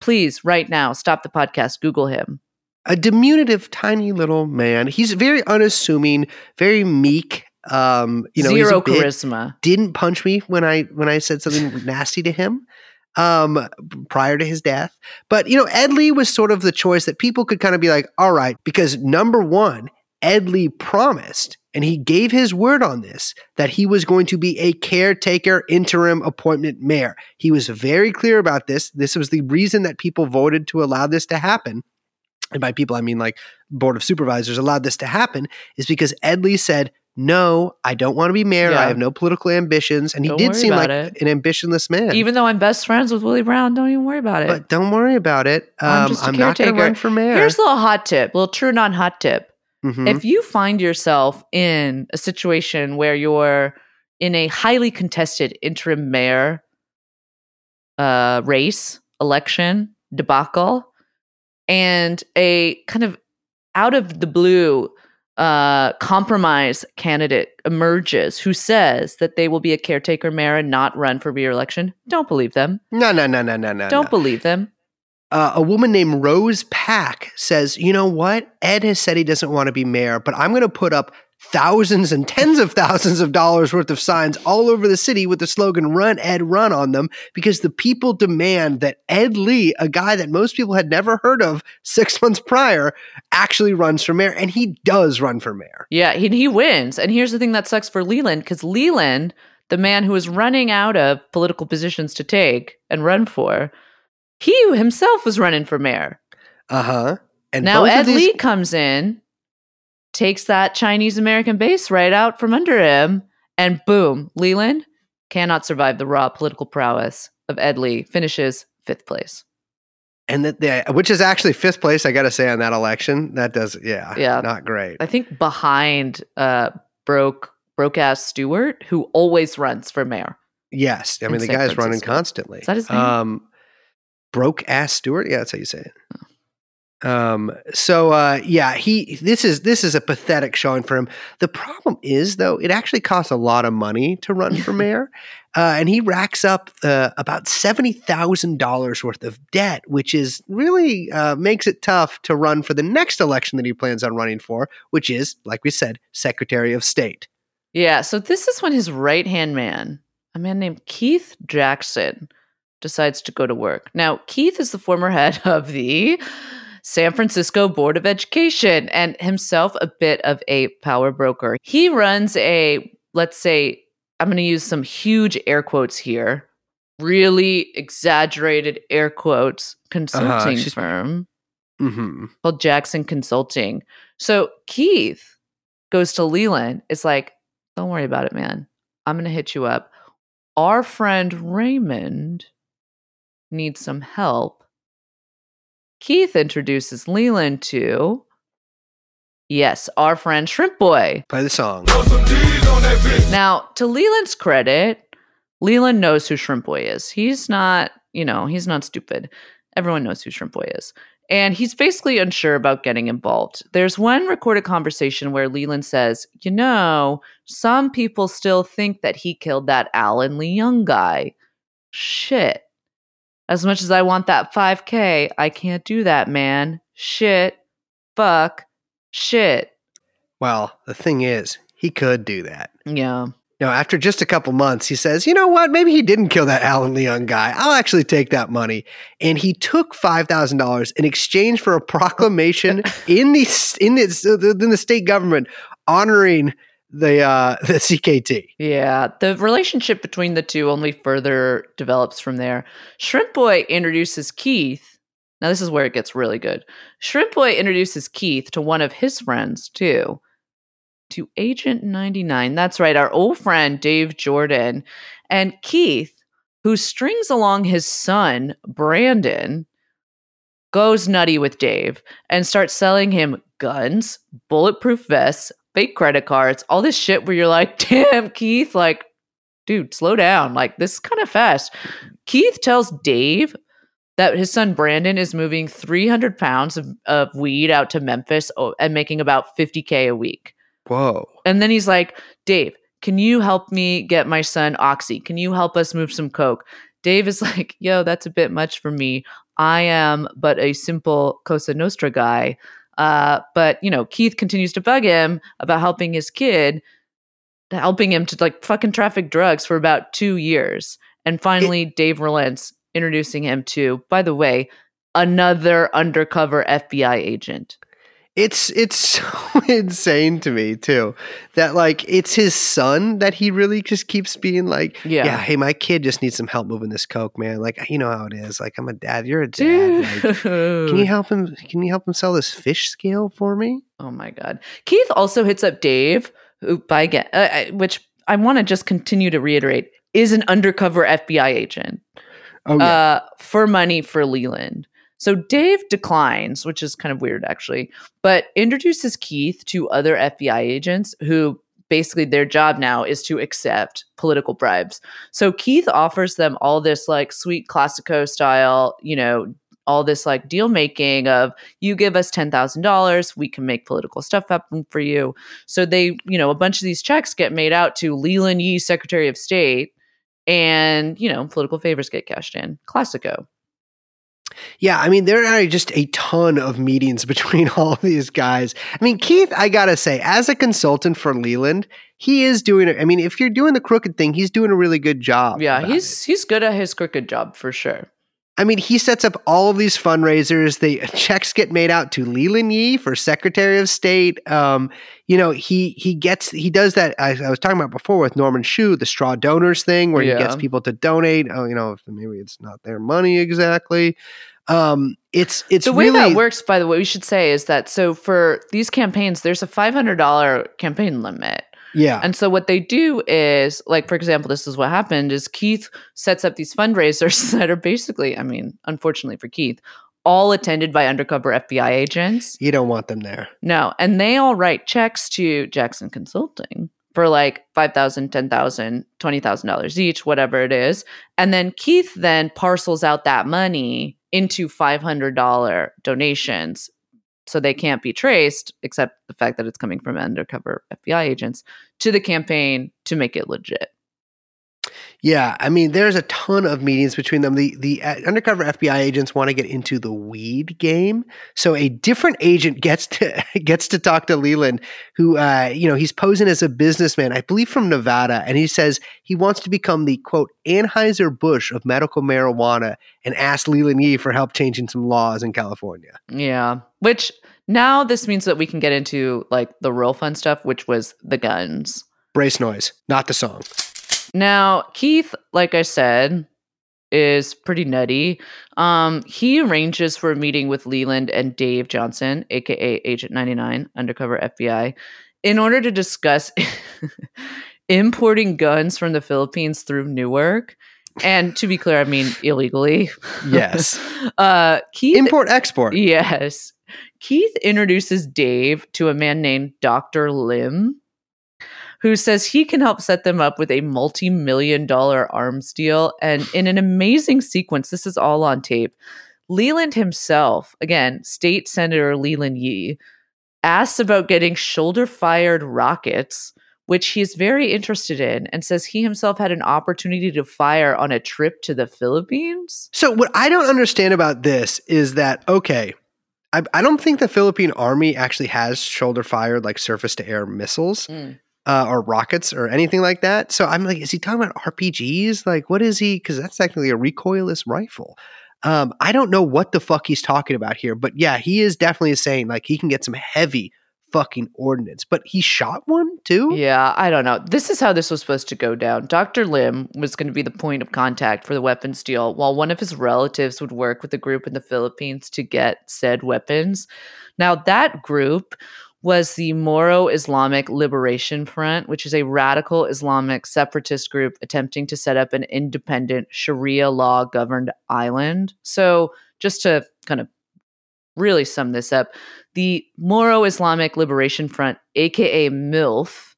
please right now stop the podcast, Google him. A diminutive, tiny little man. He's very unassuming, very meek. Um, you know, Zero bit- charisma. didn't punch me when I when I said something nasty to him um prior to his death. But you know, Ed Lee was sort of the choice that people could kind of be like, all right, because number one, Ed Lee promised and he gave his word on this that he was going to be a caretaker interim appointment mayor. He was very clear about this. This was the reason that people voted to allow this to happen. And by people, I mean like board of supervisors allowed this to happen is because Ed Lee said, no, I don't want to be mayor. Yeah. I have no political ambitions. And he Don't did seem like it. an ambitionless man. Even though I'm best friends with Willie Brown, don't even worry about it. but don't worry about it. I'm Um, just a I'm not going to run for mayor. Here's a little hot tip, little true non hot tip. Mhm. If you find yourself in a situation where you're in a highly contested interim mayor uh, race, election, debacle, and a kind of out of the blue uh, compromise candidate emerges who says that they will be a caretaker mayor and not run for re-election, don't believe them. no, no, no, no, no, no. don't no. believe them. Uh, a woman named Rose Pak says, "You know what? Ed has said he doesn't want to be mayor, but I'm going to put up thousands and tens of thousands of dollars worth of signs all over the city with the slogan "Run Ed, Run" on them because the people demand that Ed Lee, a guy that most people had never heard of six months prior, actually runs for mayor, and he does run for mayor. Yeah, he, he wins. And here's the thing that sucks for Leland because Leland, the man who is running out of political positions to take and run for, he himself was running for mayor. Uh huh. And now Ed these- Lee comes in, takes that Chinese American base right out from under him, and boom, Leland cannot survive the raw political prowess of Ed Lee, finishes fifth place. and that they, which is actually fifth place, I got to say on that election. That does, yeah, Yeah. not great. I think behind uh broke broke ass Stuart, who always runs for mayor. Yes, I mean the San guy's running constantly. Is that his name? Um, broke ass Stuart. Yeah, that's how you say it. Um. So, uh, yeah, he. This is this is a pathetic showing for him. The problem is, though, it actually costs a lot of money to run for mayor, uh, and he racks up uh, about seventy thousand dollars worth of debt, which is really uh, makes it tough to run for the next election that he plans on running for, which is, like we said, Secretary of State. Yeah, so this is when his right hand man, a man named Keith Jackson, decides to go to work. Now, Keith is the former head of the San Francisco Board of Education and himself a bit of a power broker. He runs a, let's say, I'm going to use some huge air quotes here, really exaggerated air quotes consulting she's- firm hmm called Jackson Consulting. So Keith goes to Leland. It's like, don't worry about it, man. I'm going to hit you up. Our friend Raymond needs some help. Keith introduces Leland to, yes, our friend Shrimp Boy. Play the song. Now, to Leland's credit, Leland knows who Shrimp Boy is. He's not, you know, he's not stupid. Everyone knows who Shrimp Boy is. And he's basically unsure about getting involved. There's one recorded conversation where Leland says, You know, some people still think that he killed that Alan Leung guy. Shit. As much as I want that 5K, I can't do that, man. Shit. Fuck. Shit. Well, the thing is, he could do that. Yeah. Now, after just a couple months, he says, "You know what? Maybe he didn't kill that Alan Leung guy. I'll actually take that money." And he took five thousand dollars in exchange for a proclamation in the in the in the state government honoring the uh, the CKT. Yeah, the relationship between the two only further develops from there. Shrimp Boy introduces Keith. Now, this is where it gets really good. Shrimp Boy introduces Keith to one of his friends, too, to Agent 99. That's right, our old friend Dave Jordan. And Keith, who strings along his son, Brandon, goes nutty with Dave and starts selling him guns, bulletproof vests, fake credit cards, all this shit where you're like, damn, Keith, like, dude, slow down. Like, this is kind of fast. Keith tells Dave that his son Brandon is moving 300 pounds of, of weed out to Memphis oh, and making about 50K a week. Whoa! And then he's like, Dave, can you help me get my son Oxy? Can you help us move some coke? Dave is like, yo, that's a bit much for me. I am but a simple Cosa Nostra guy. Uh, but you know, Keith continues to bug him about helping his kid, helping him to like fucking traffic drugs for about two years. And finally, Dave relents, introducing him to, by the way, another undercover FBI agent. It's it's so insane to me too that like it's his son that he really just keeps being like, Yeah. yeah, hey, my kid just needs some help moving this coke, man. Like you know how it is. Like I'm a dad, you're a dad. Like, Can you help him? Can you help him sell this fish scale for me? Oh my god. Keith also hits up Dave, who by again, uh, uh, which I want to just continue to reiterate, is an undercover FBI agent Oh uh, for money for Leland. So Dave declines, which is kind of weird actually, but introduces Keith to other FBI agents who basically their job now is to accept political bribes. So Keith offers them all this like sweet classico style, you know, all this like deal making of you give us $10,000, we can make political stuff happen for you. So they, you know, a bunch of these checks get made out to Leland Yee, Secretary of State, and, you know, political favors get cashed in. Classico. Yeah, I mean, there are just a ton of meetings between all of these guys. I mean, Keith, I gotta say, as a consultant for Leland, he is doing it. I mean, if you're doing the crooked thing, he's doing a really good job. Yeah, he's it. he's good at his crooked job for sure. I mean, he sets up all of these fundraisers. The checks get made out to Leland Yee for Secretary of State. Um, you know, he he gets he does that. I, I was talking about before with Norman Hsu, the straw donors thing, where Yeah. he gets people to donate. Oh, you know, maybe it's not their money exactly. Um, it's it's the way really that works, by the way, we should say is that so for these campaigns, there's a five hundred dollar campaign limit. Yeah. And so what they do is, like, for example, this is what happened is Keith sets up these fundraisers that are basically, I mean, unfortunately for Keith, all attended by undercover FBI agents. you don't want them there. No, and they all write checks to Jackson Consulting for like $5,000, $10,000, $20,000 each, whatever it is. And then Keith then parcels out that money into $500 donations so they can't be traced except the fact that it's coming from undercover FBI agents to the campaign to make it legit. Yeah, I mean, there's a ton of meetings between them. The the uh, undercover FBI agents want to get into the weed game, so a different agent gets to gets to talk to Leland, who uh, you know he's posing as a businessman, I believe from Nevada, and he says he wants to become the quote Anheuser Busch of medical marijuana, and ask Leland Yee for help changing some laws in California. Yeah. Which now this means that we can get into like the real fun stuff, which was the guns. Brace noise, not the song. Now, Keith, like I said, is pretty nutty. Um, he arranges for a meeting with Leland and Dave Johnson, aka Agent 99, undercover FBI, in order to discuss importing guns from the Philippines through Newark. And to be clear, I mean illegally. Yes, Uh, Keith import export. Yes. Keith introduces Dave to a man named Dr. Lim, who says he can help set them up with a multi million dollar arms deal. And in an amazing sequence, this is all on tape. Leland himself, again, State Senator Leland Yee, asks about getting shoulder fired rockets, which he's very interested in, and says he himself had an opportunity to fire on a trip to the Philippines. So what I don't understand about this is that okay, I, I don't think the Philippine Army actually has shoulder fired like surface to air missiles Mm. Uh, or rockets or anything like that. So I'm like, is he talking about RPGs? Like, what is he? Because that's technically a recoilless rifle. Um, I don't know what the fuck he's talking about here, but yeah, he is definitely saying like he can get some heavy fucking ordnance. But he shot one too. Yeah, I don't know. This is how this was supposed to go down. Dr. Lim was going to be the point of contact for the weapons deal, while one of his relatives would work with a group in the Philippines to get said weapons. Now, that group was the Moro Islamic Liberation Front, which is a radical Islamic separatist group attempting to set up an independent Sharia law governed island. So, just to kind of really sum this up, the Moro Islamic Liberation Front, aka MILF,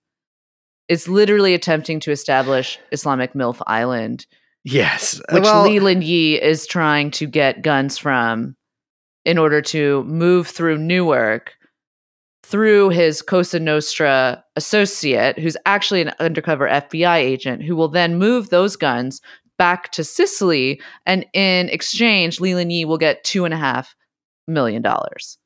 is literally attempting to establish Islamic MILF Island, Yes. which well, Leland Yee is trying to get guns from in order to move through Newark through his Cosa Nostra associate, who's actually an undercover FBI agent, who will then move those guns back to Sicily. And in exchange, Leland Yee will get two and a half million dollars.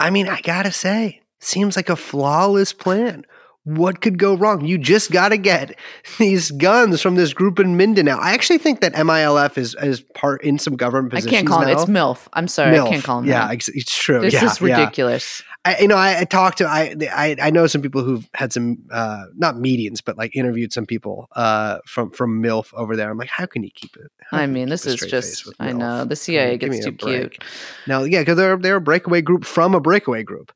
I mean, I gotta say, seems like a flawless plan. What could go wrong? You just got to get these guns from this group in Mindanao. I actually think that MILF is is part in some government positions. I can't call him. It's. MILF. I'm sorry, I can't call him. Yeah, that. it's true. This yeah, is yeah. I, you know, I, I talked to I, I I know some people who've had some uh, not meetings, but like interviewed some people uh, from from MILF over there. I'm like, how can you keep it? I mean, this is just. I know the I CIA mean, gets too cute. No, yeah, because they're they're a breakaway group from a breakaway group.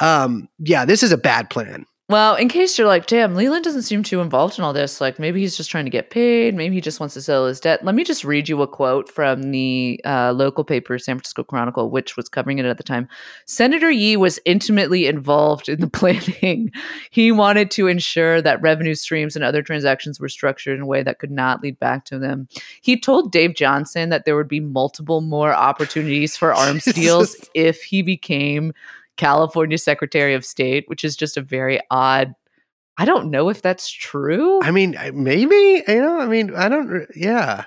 Um, yeah, this is a bad plan. Well, in case you're like, damn, Leland doesn't seem too involved in all this. Like, maybe he's just trying to get paid. Maybe he just wants to settle his debt. Let me just read you a quote from the uh, local paper, San Francisco Chronicle, which was covering it at the time. Senator Yee was intimately involved in the planning. he wanted to ensure that revenue streams and other transactions were structured in a way that could not lead back to them. He told Dave Johnson that there would be multiple more opportunities for arms deals if he became California Secretary of State, which is just a very odd. I don't know if that's true. I mean, maybe you know. I mean, I don't. Yeah,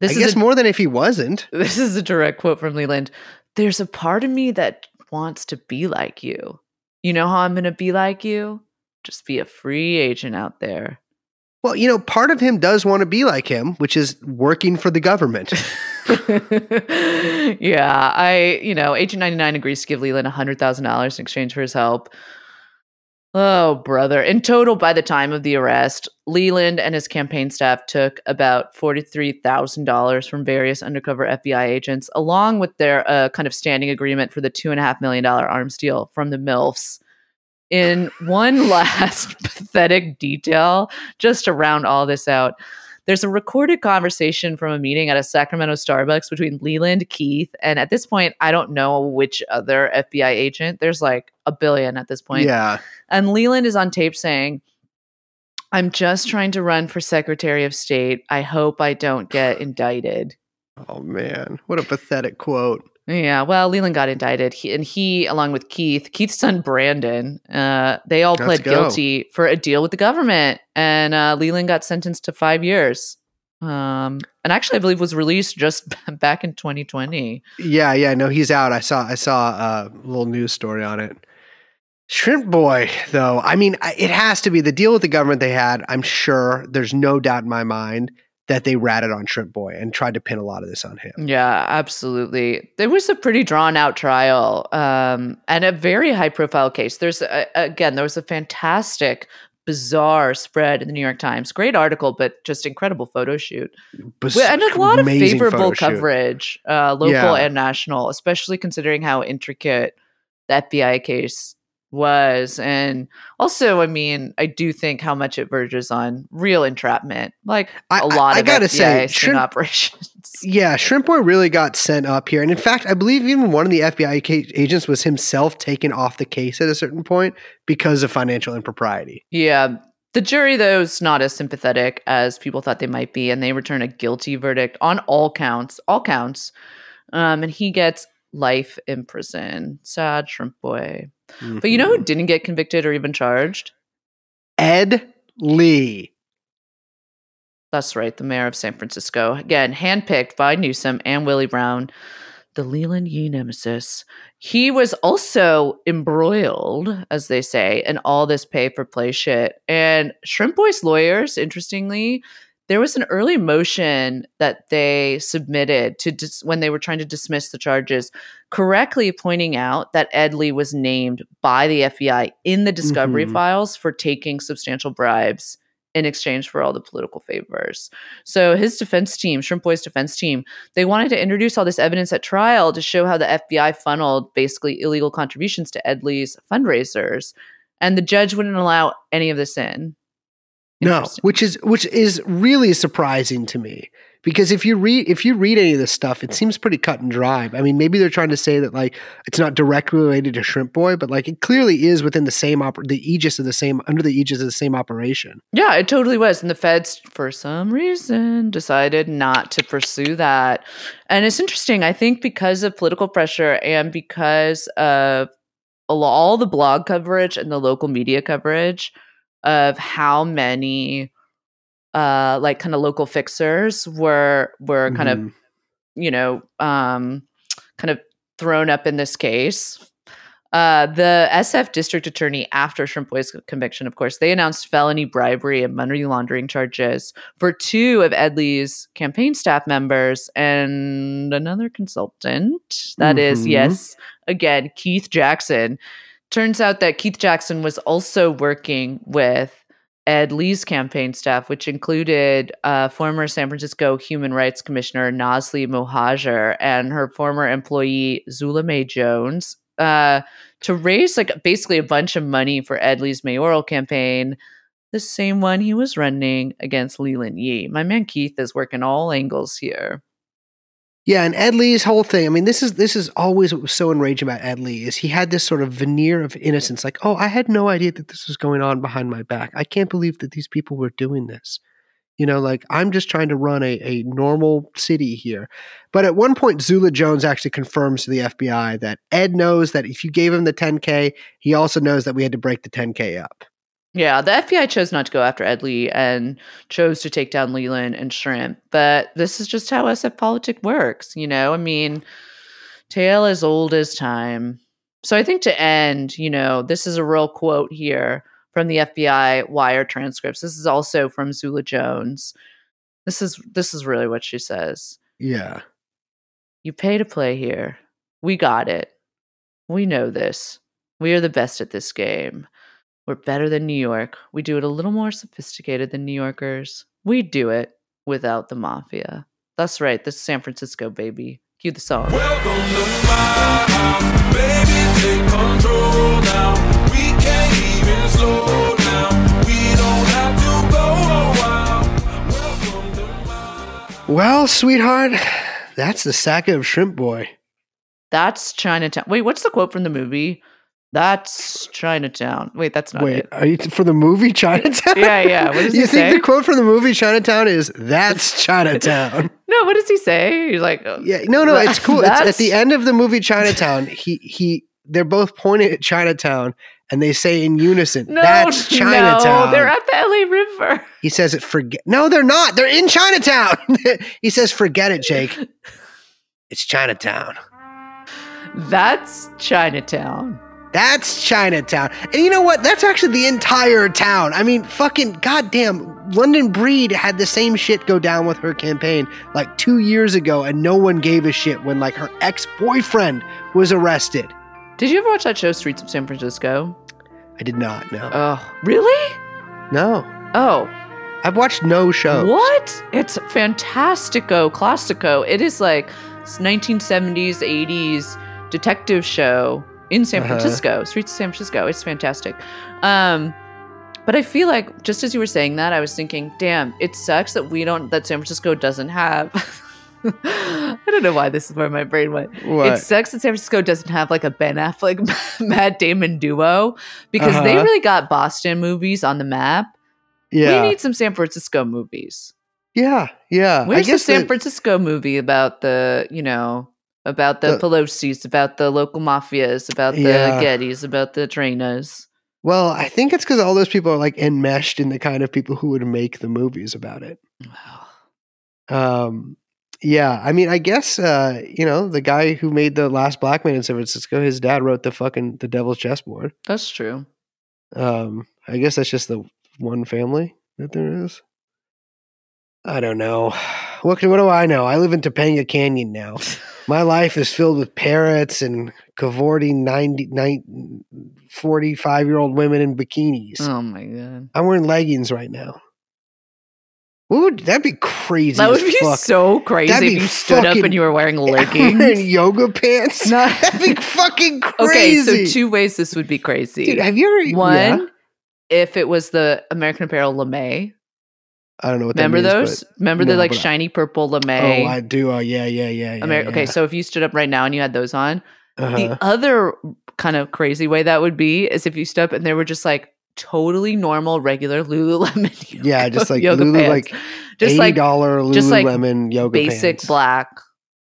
This I is guess a, more than if he wasn't. this is a direct quote from Leland. There's a part of me that wants to be like you. You know how I'm going to be like you? Just be a free agent out there. Well, you know, part of him does want to be like him, which is working for the government. yeah, I, you know, Agent 99 agrees to give Leland $100,000 in exchange for his help. Oh, brother. In total, by the time of the arrest, Leland and his campaign staff took about $43,000 from various undercover FBI agents, along with their uh, kind of standing agreement for the $2.5 million arms deal from the MILFs. In one last pathetic detail, just to round all this out, there's a recorded conversation from a meeting at a Sacramento Starbucks between Leland, Keith, and at this point, I don't know which other FBI agent. There's like a billion at this point. yeah. And Leland is on tape saying, I'm just trying to run for Secretary of State. I hope I don't get indicted. Oh man, what a pathetic quote. Yeah, well, Leland got indicted, he, and he, along with Keith, Keith's son Brandon, uh, they all Let's pled go. guilty for a deal with the government, and uh, Leland got sentenced to five years. Um, and actually, I believe was released just back in 2020. Yeah, yeah, no, he's out. I saw I saw a little news story on it. Shrimp Boy, though, I mean, it has to be the deal with the government they had. I'm sure there's no doubt in my mind that they ratted on Shrimp Boy and tried to pin a lot of this on him. Yeah, absolutely. It was a pretty drawn out trial um, and a very high profile case. There's, a, again, there was a fantastic, bizarre spread in the New York Times. Great article, but just incredible photo shoot. Bes- and a lot of favorable coverage, uh, local Yeah. and national, especially considering how intricate the FBI case was. And also, I mean, I do think how much it verges on real entrapment, like I- a I- lot I of gotta FBI say, shrimp- operations. Yeah, Shrimp Boy really got sent up here. And in fact, I believe even one of the FBI ca- agents was himself taken off the case at a certain point because of financial impropriety. Yeah. The jury, though, is not as sympathetic as people thought they might be, and they return a guilty verdict on all counts, all counts. Um, and he gets life in prison. Sad shrimp boy. But you know who mm-hmm. didn't get convicted or even charged? Ed Lee. That's right, the mayor of San Francisco. Again, handpicked by Newsom and Willie Brown, the Leland Yee nemesis. He was also embroiled, as they say, in all this pay for play shit. And Shrimp Boy's lawyers, interestingly, there was an early motion that they submitted to dis- when they were trying to dismiss the charges, correctly pointing out that Ed Lee was named by the FBI in the discovery Mhm. files for taking substantial bribes in exchange for all the political favors. So his defense team, Shrimp Boy's defense team, they wanted to introduce all this evidence at trial to show how the FBI funneled basically illegal contributions to Ed Lee's fundraisers. And the judge wouldn't allow any of this in. No, which is which is really surprising to me because if you read if you read any of this stuff, it seems pretty cut and dry. I mean, maybe they're trying to say that like it's not directly related to Shrimp Boy, but like it clearly is within the same oper- the aegis of the same under the aegis of the same operation. Yeah, it totally was. And the feds, for some reason, decided not to pursue that. And it's interesting, I think, because of political pressure and because of all the blog coverage and the local media coverage of how many uh like kind of local fixers were were kind of Mhm. you know, um, kind of thrown up in this case. Uh, the SF district attorney, after Shrimp Boy's conviction, of course, they announced felony bribery and money laundering charges for two of Ed Lee's campaign staff members and another consultant. That is, Mhm. yes, again, Keith Jackson. Turns out that Keith Jackson was also working with Ed Lee's campaign staff, which included uh, former San Francisco Human Rights Commissioner Nazly Mohajer and her former employee Zula Mae Jones, uh, to raise like basically a bunch of money for Ed Lee's mayoral campaign, the same one he was running against Leland Yee. My man Keith is working all angles here. Yeah, and Ed Lee's whole thing. I mean, this is this is always what was so enraging about Ed Lee is he had this sort of veneer of innocence, like, oh, I had no idea that this was going on behind my back. I can't believe that these people were doing this. You know, like I'm just trying to run a, a normal city here. But at one point, Zula Jones actually confirms to the FBI that Ed knows that if you gave him the 10K, he also knows that we had to break the 10K up. Yeah, the FBI chose not to go after Ed Lee and chose to take down Leland and Shrimp. But this is just how SF politics works, you know? I mean, tale as old as time. So I think to end, you know, this is a real quote here from the FBI wire transcripts. This is also from Zula Jones. This is this is really what she says. Yeah. You pay to play here. We got it. We know this. We are the best at this game. We're better than New York. We do it a little more sophisticated than New Yorkers. We do it without the mafia. That's right. This is San Francisco, baby. Cue the song. Welcome to my house, baby. Take control now. We can't even slow down. We don't have to go a while. Welcome to my Well, sweetheart, that's the sack of shrimp boy. That's Chinatown. Wait, what's the quote from the movie? That's Chinatown. Wait, that's not Wait, it. are you for the movie Chinatown? Yeah, yeah. What does you he think say? the quote from the movie Chinatown is "That's Chinatown"? No, what does he say? He's like, oh, yeah, no, no, it's cool. It's at the end of the movie Chinatown. He he, they're both pointing at Chinatown, and they say in unison, no, "That's Chinatown." No, they're at the LA River. he says it. Forget. No, they're not. They're in Chinatown. he says, "Forget it, Jake. It's Chinatown." That's Chinatown. That's Chinatown. And you know what? That's actually the entire town. I mean, fucking goddamn, London Breed had the same shit go down with her campaign like two years ago, and no one gave a shit when like her ex boyfriend was arrested. Did you ever watch that show, Streets of San Francisco? I did not no. Oh, really? no. Oh, I've watched no show. what? It's fantastico, classico. It is like 1970s, 80s detective show in San Uh-huh. Francisco, Streets of San Francisco. It's fantastic. Um, but I feel like just as you were saying that, I was thinking, damn, it sucks that we don't, that San Francisco doesn't have. I don't know why this is where my brain went. What? It sucks that San Francisco doesn't have like a Ben Affleck, Matt Damon duo because they Uh-huh. really got Boston movies on the map. yeah. We need some San Francisco movies. yeah. Yeah. Where's the San that- Francisco movie about the, you know, about the, The- Pelosi's, about the local mafias, about the Yeah. Gettys, about the Trainas? well, I think it's because all those people are like enmeshed in the kind of people who would make the movies about it. Um, yeah, I mean, I guess uh, you know the guy who made the last Black Man in San Francisco. His dad wrote the fucking the Devil's Chessboard. That's true. Um, I guess that's just the one family that there is. I don't know. What can, what do I know? I live in Topanga Canyon now. My life is filled with parrots and cavorting 90, 90 45 year old women in bikinis. Oh my god. I'm wearing leggings right now. Would that'd be crazy? That would be fuck. so crazy That'd if you stood up fucking- and you were wearing leggings. yoga pants. No. That'd be fucking crazy. okay, so two ways this would be crazy. Dude, have you ever One, yeah. if it was the American Apparel lamé. I don't know what Remember that means, Remember those? Remember the like shiny purple lamé? Oh, I do. Oh, yeah, yeah, yeah. yeah, Ameri- yeah. Okay, so if you stood up right now and you had those on, uh-huh. the other kind of crazy way that would be is if you stood up and they were just like totally normal, regular Lululemon. Yoga, yeah, just like yoga Lulu, pants. like just eighty like dollar just like Lululemon yoga basic pants. black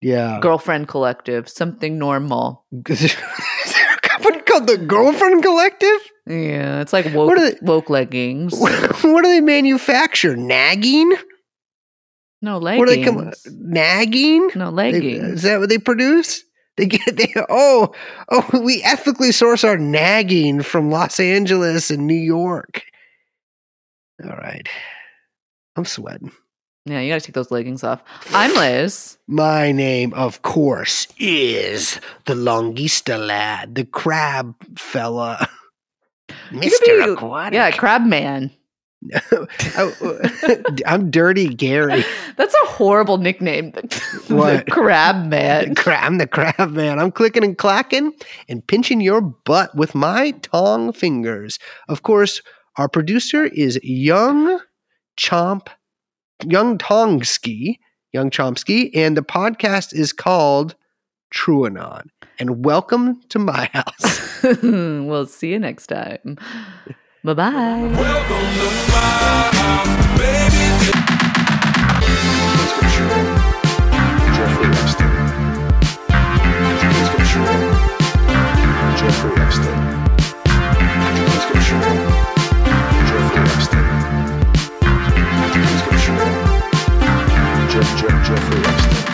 Yeah, girlfriend collective, something normal. is there a company called the Girlfriend Collective? Yeah, it's like woke, What are they- woke leggings. what do they manufacture? Nagging? No leggings. What do they come? Nagging? no They- leggings. is that what they produce? They get they oh oh we ethically source our nagging from Los Angeles and New York. All right. I'm sweating. yeah, you got to take those leggings off. I'm Liz. My name, of course, is the Longista lad, the crab fella. You Mr. could be- Aquatic. Yeah, crab man. Oh, I, am Dirty Gary. That's a horrible nickname. What? crab man. I'm the crab man. I'm clicking and clacking and pinching your butt with my tong fingers. Of course, our producer is Young Chomp, Young Tongsky, Young Chomsky, and the podcast is called TrueAnon and welcome to my house. we'll see you next time. Bye bye. Jeff, Jeff, Jeffrey Epstein.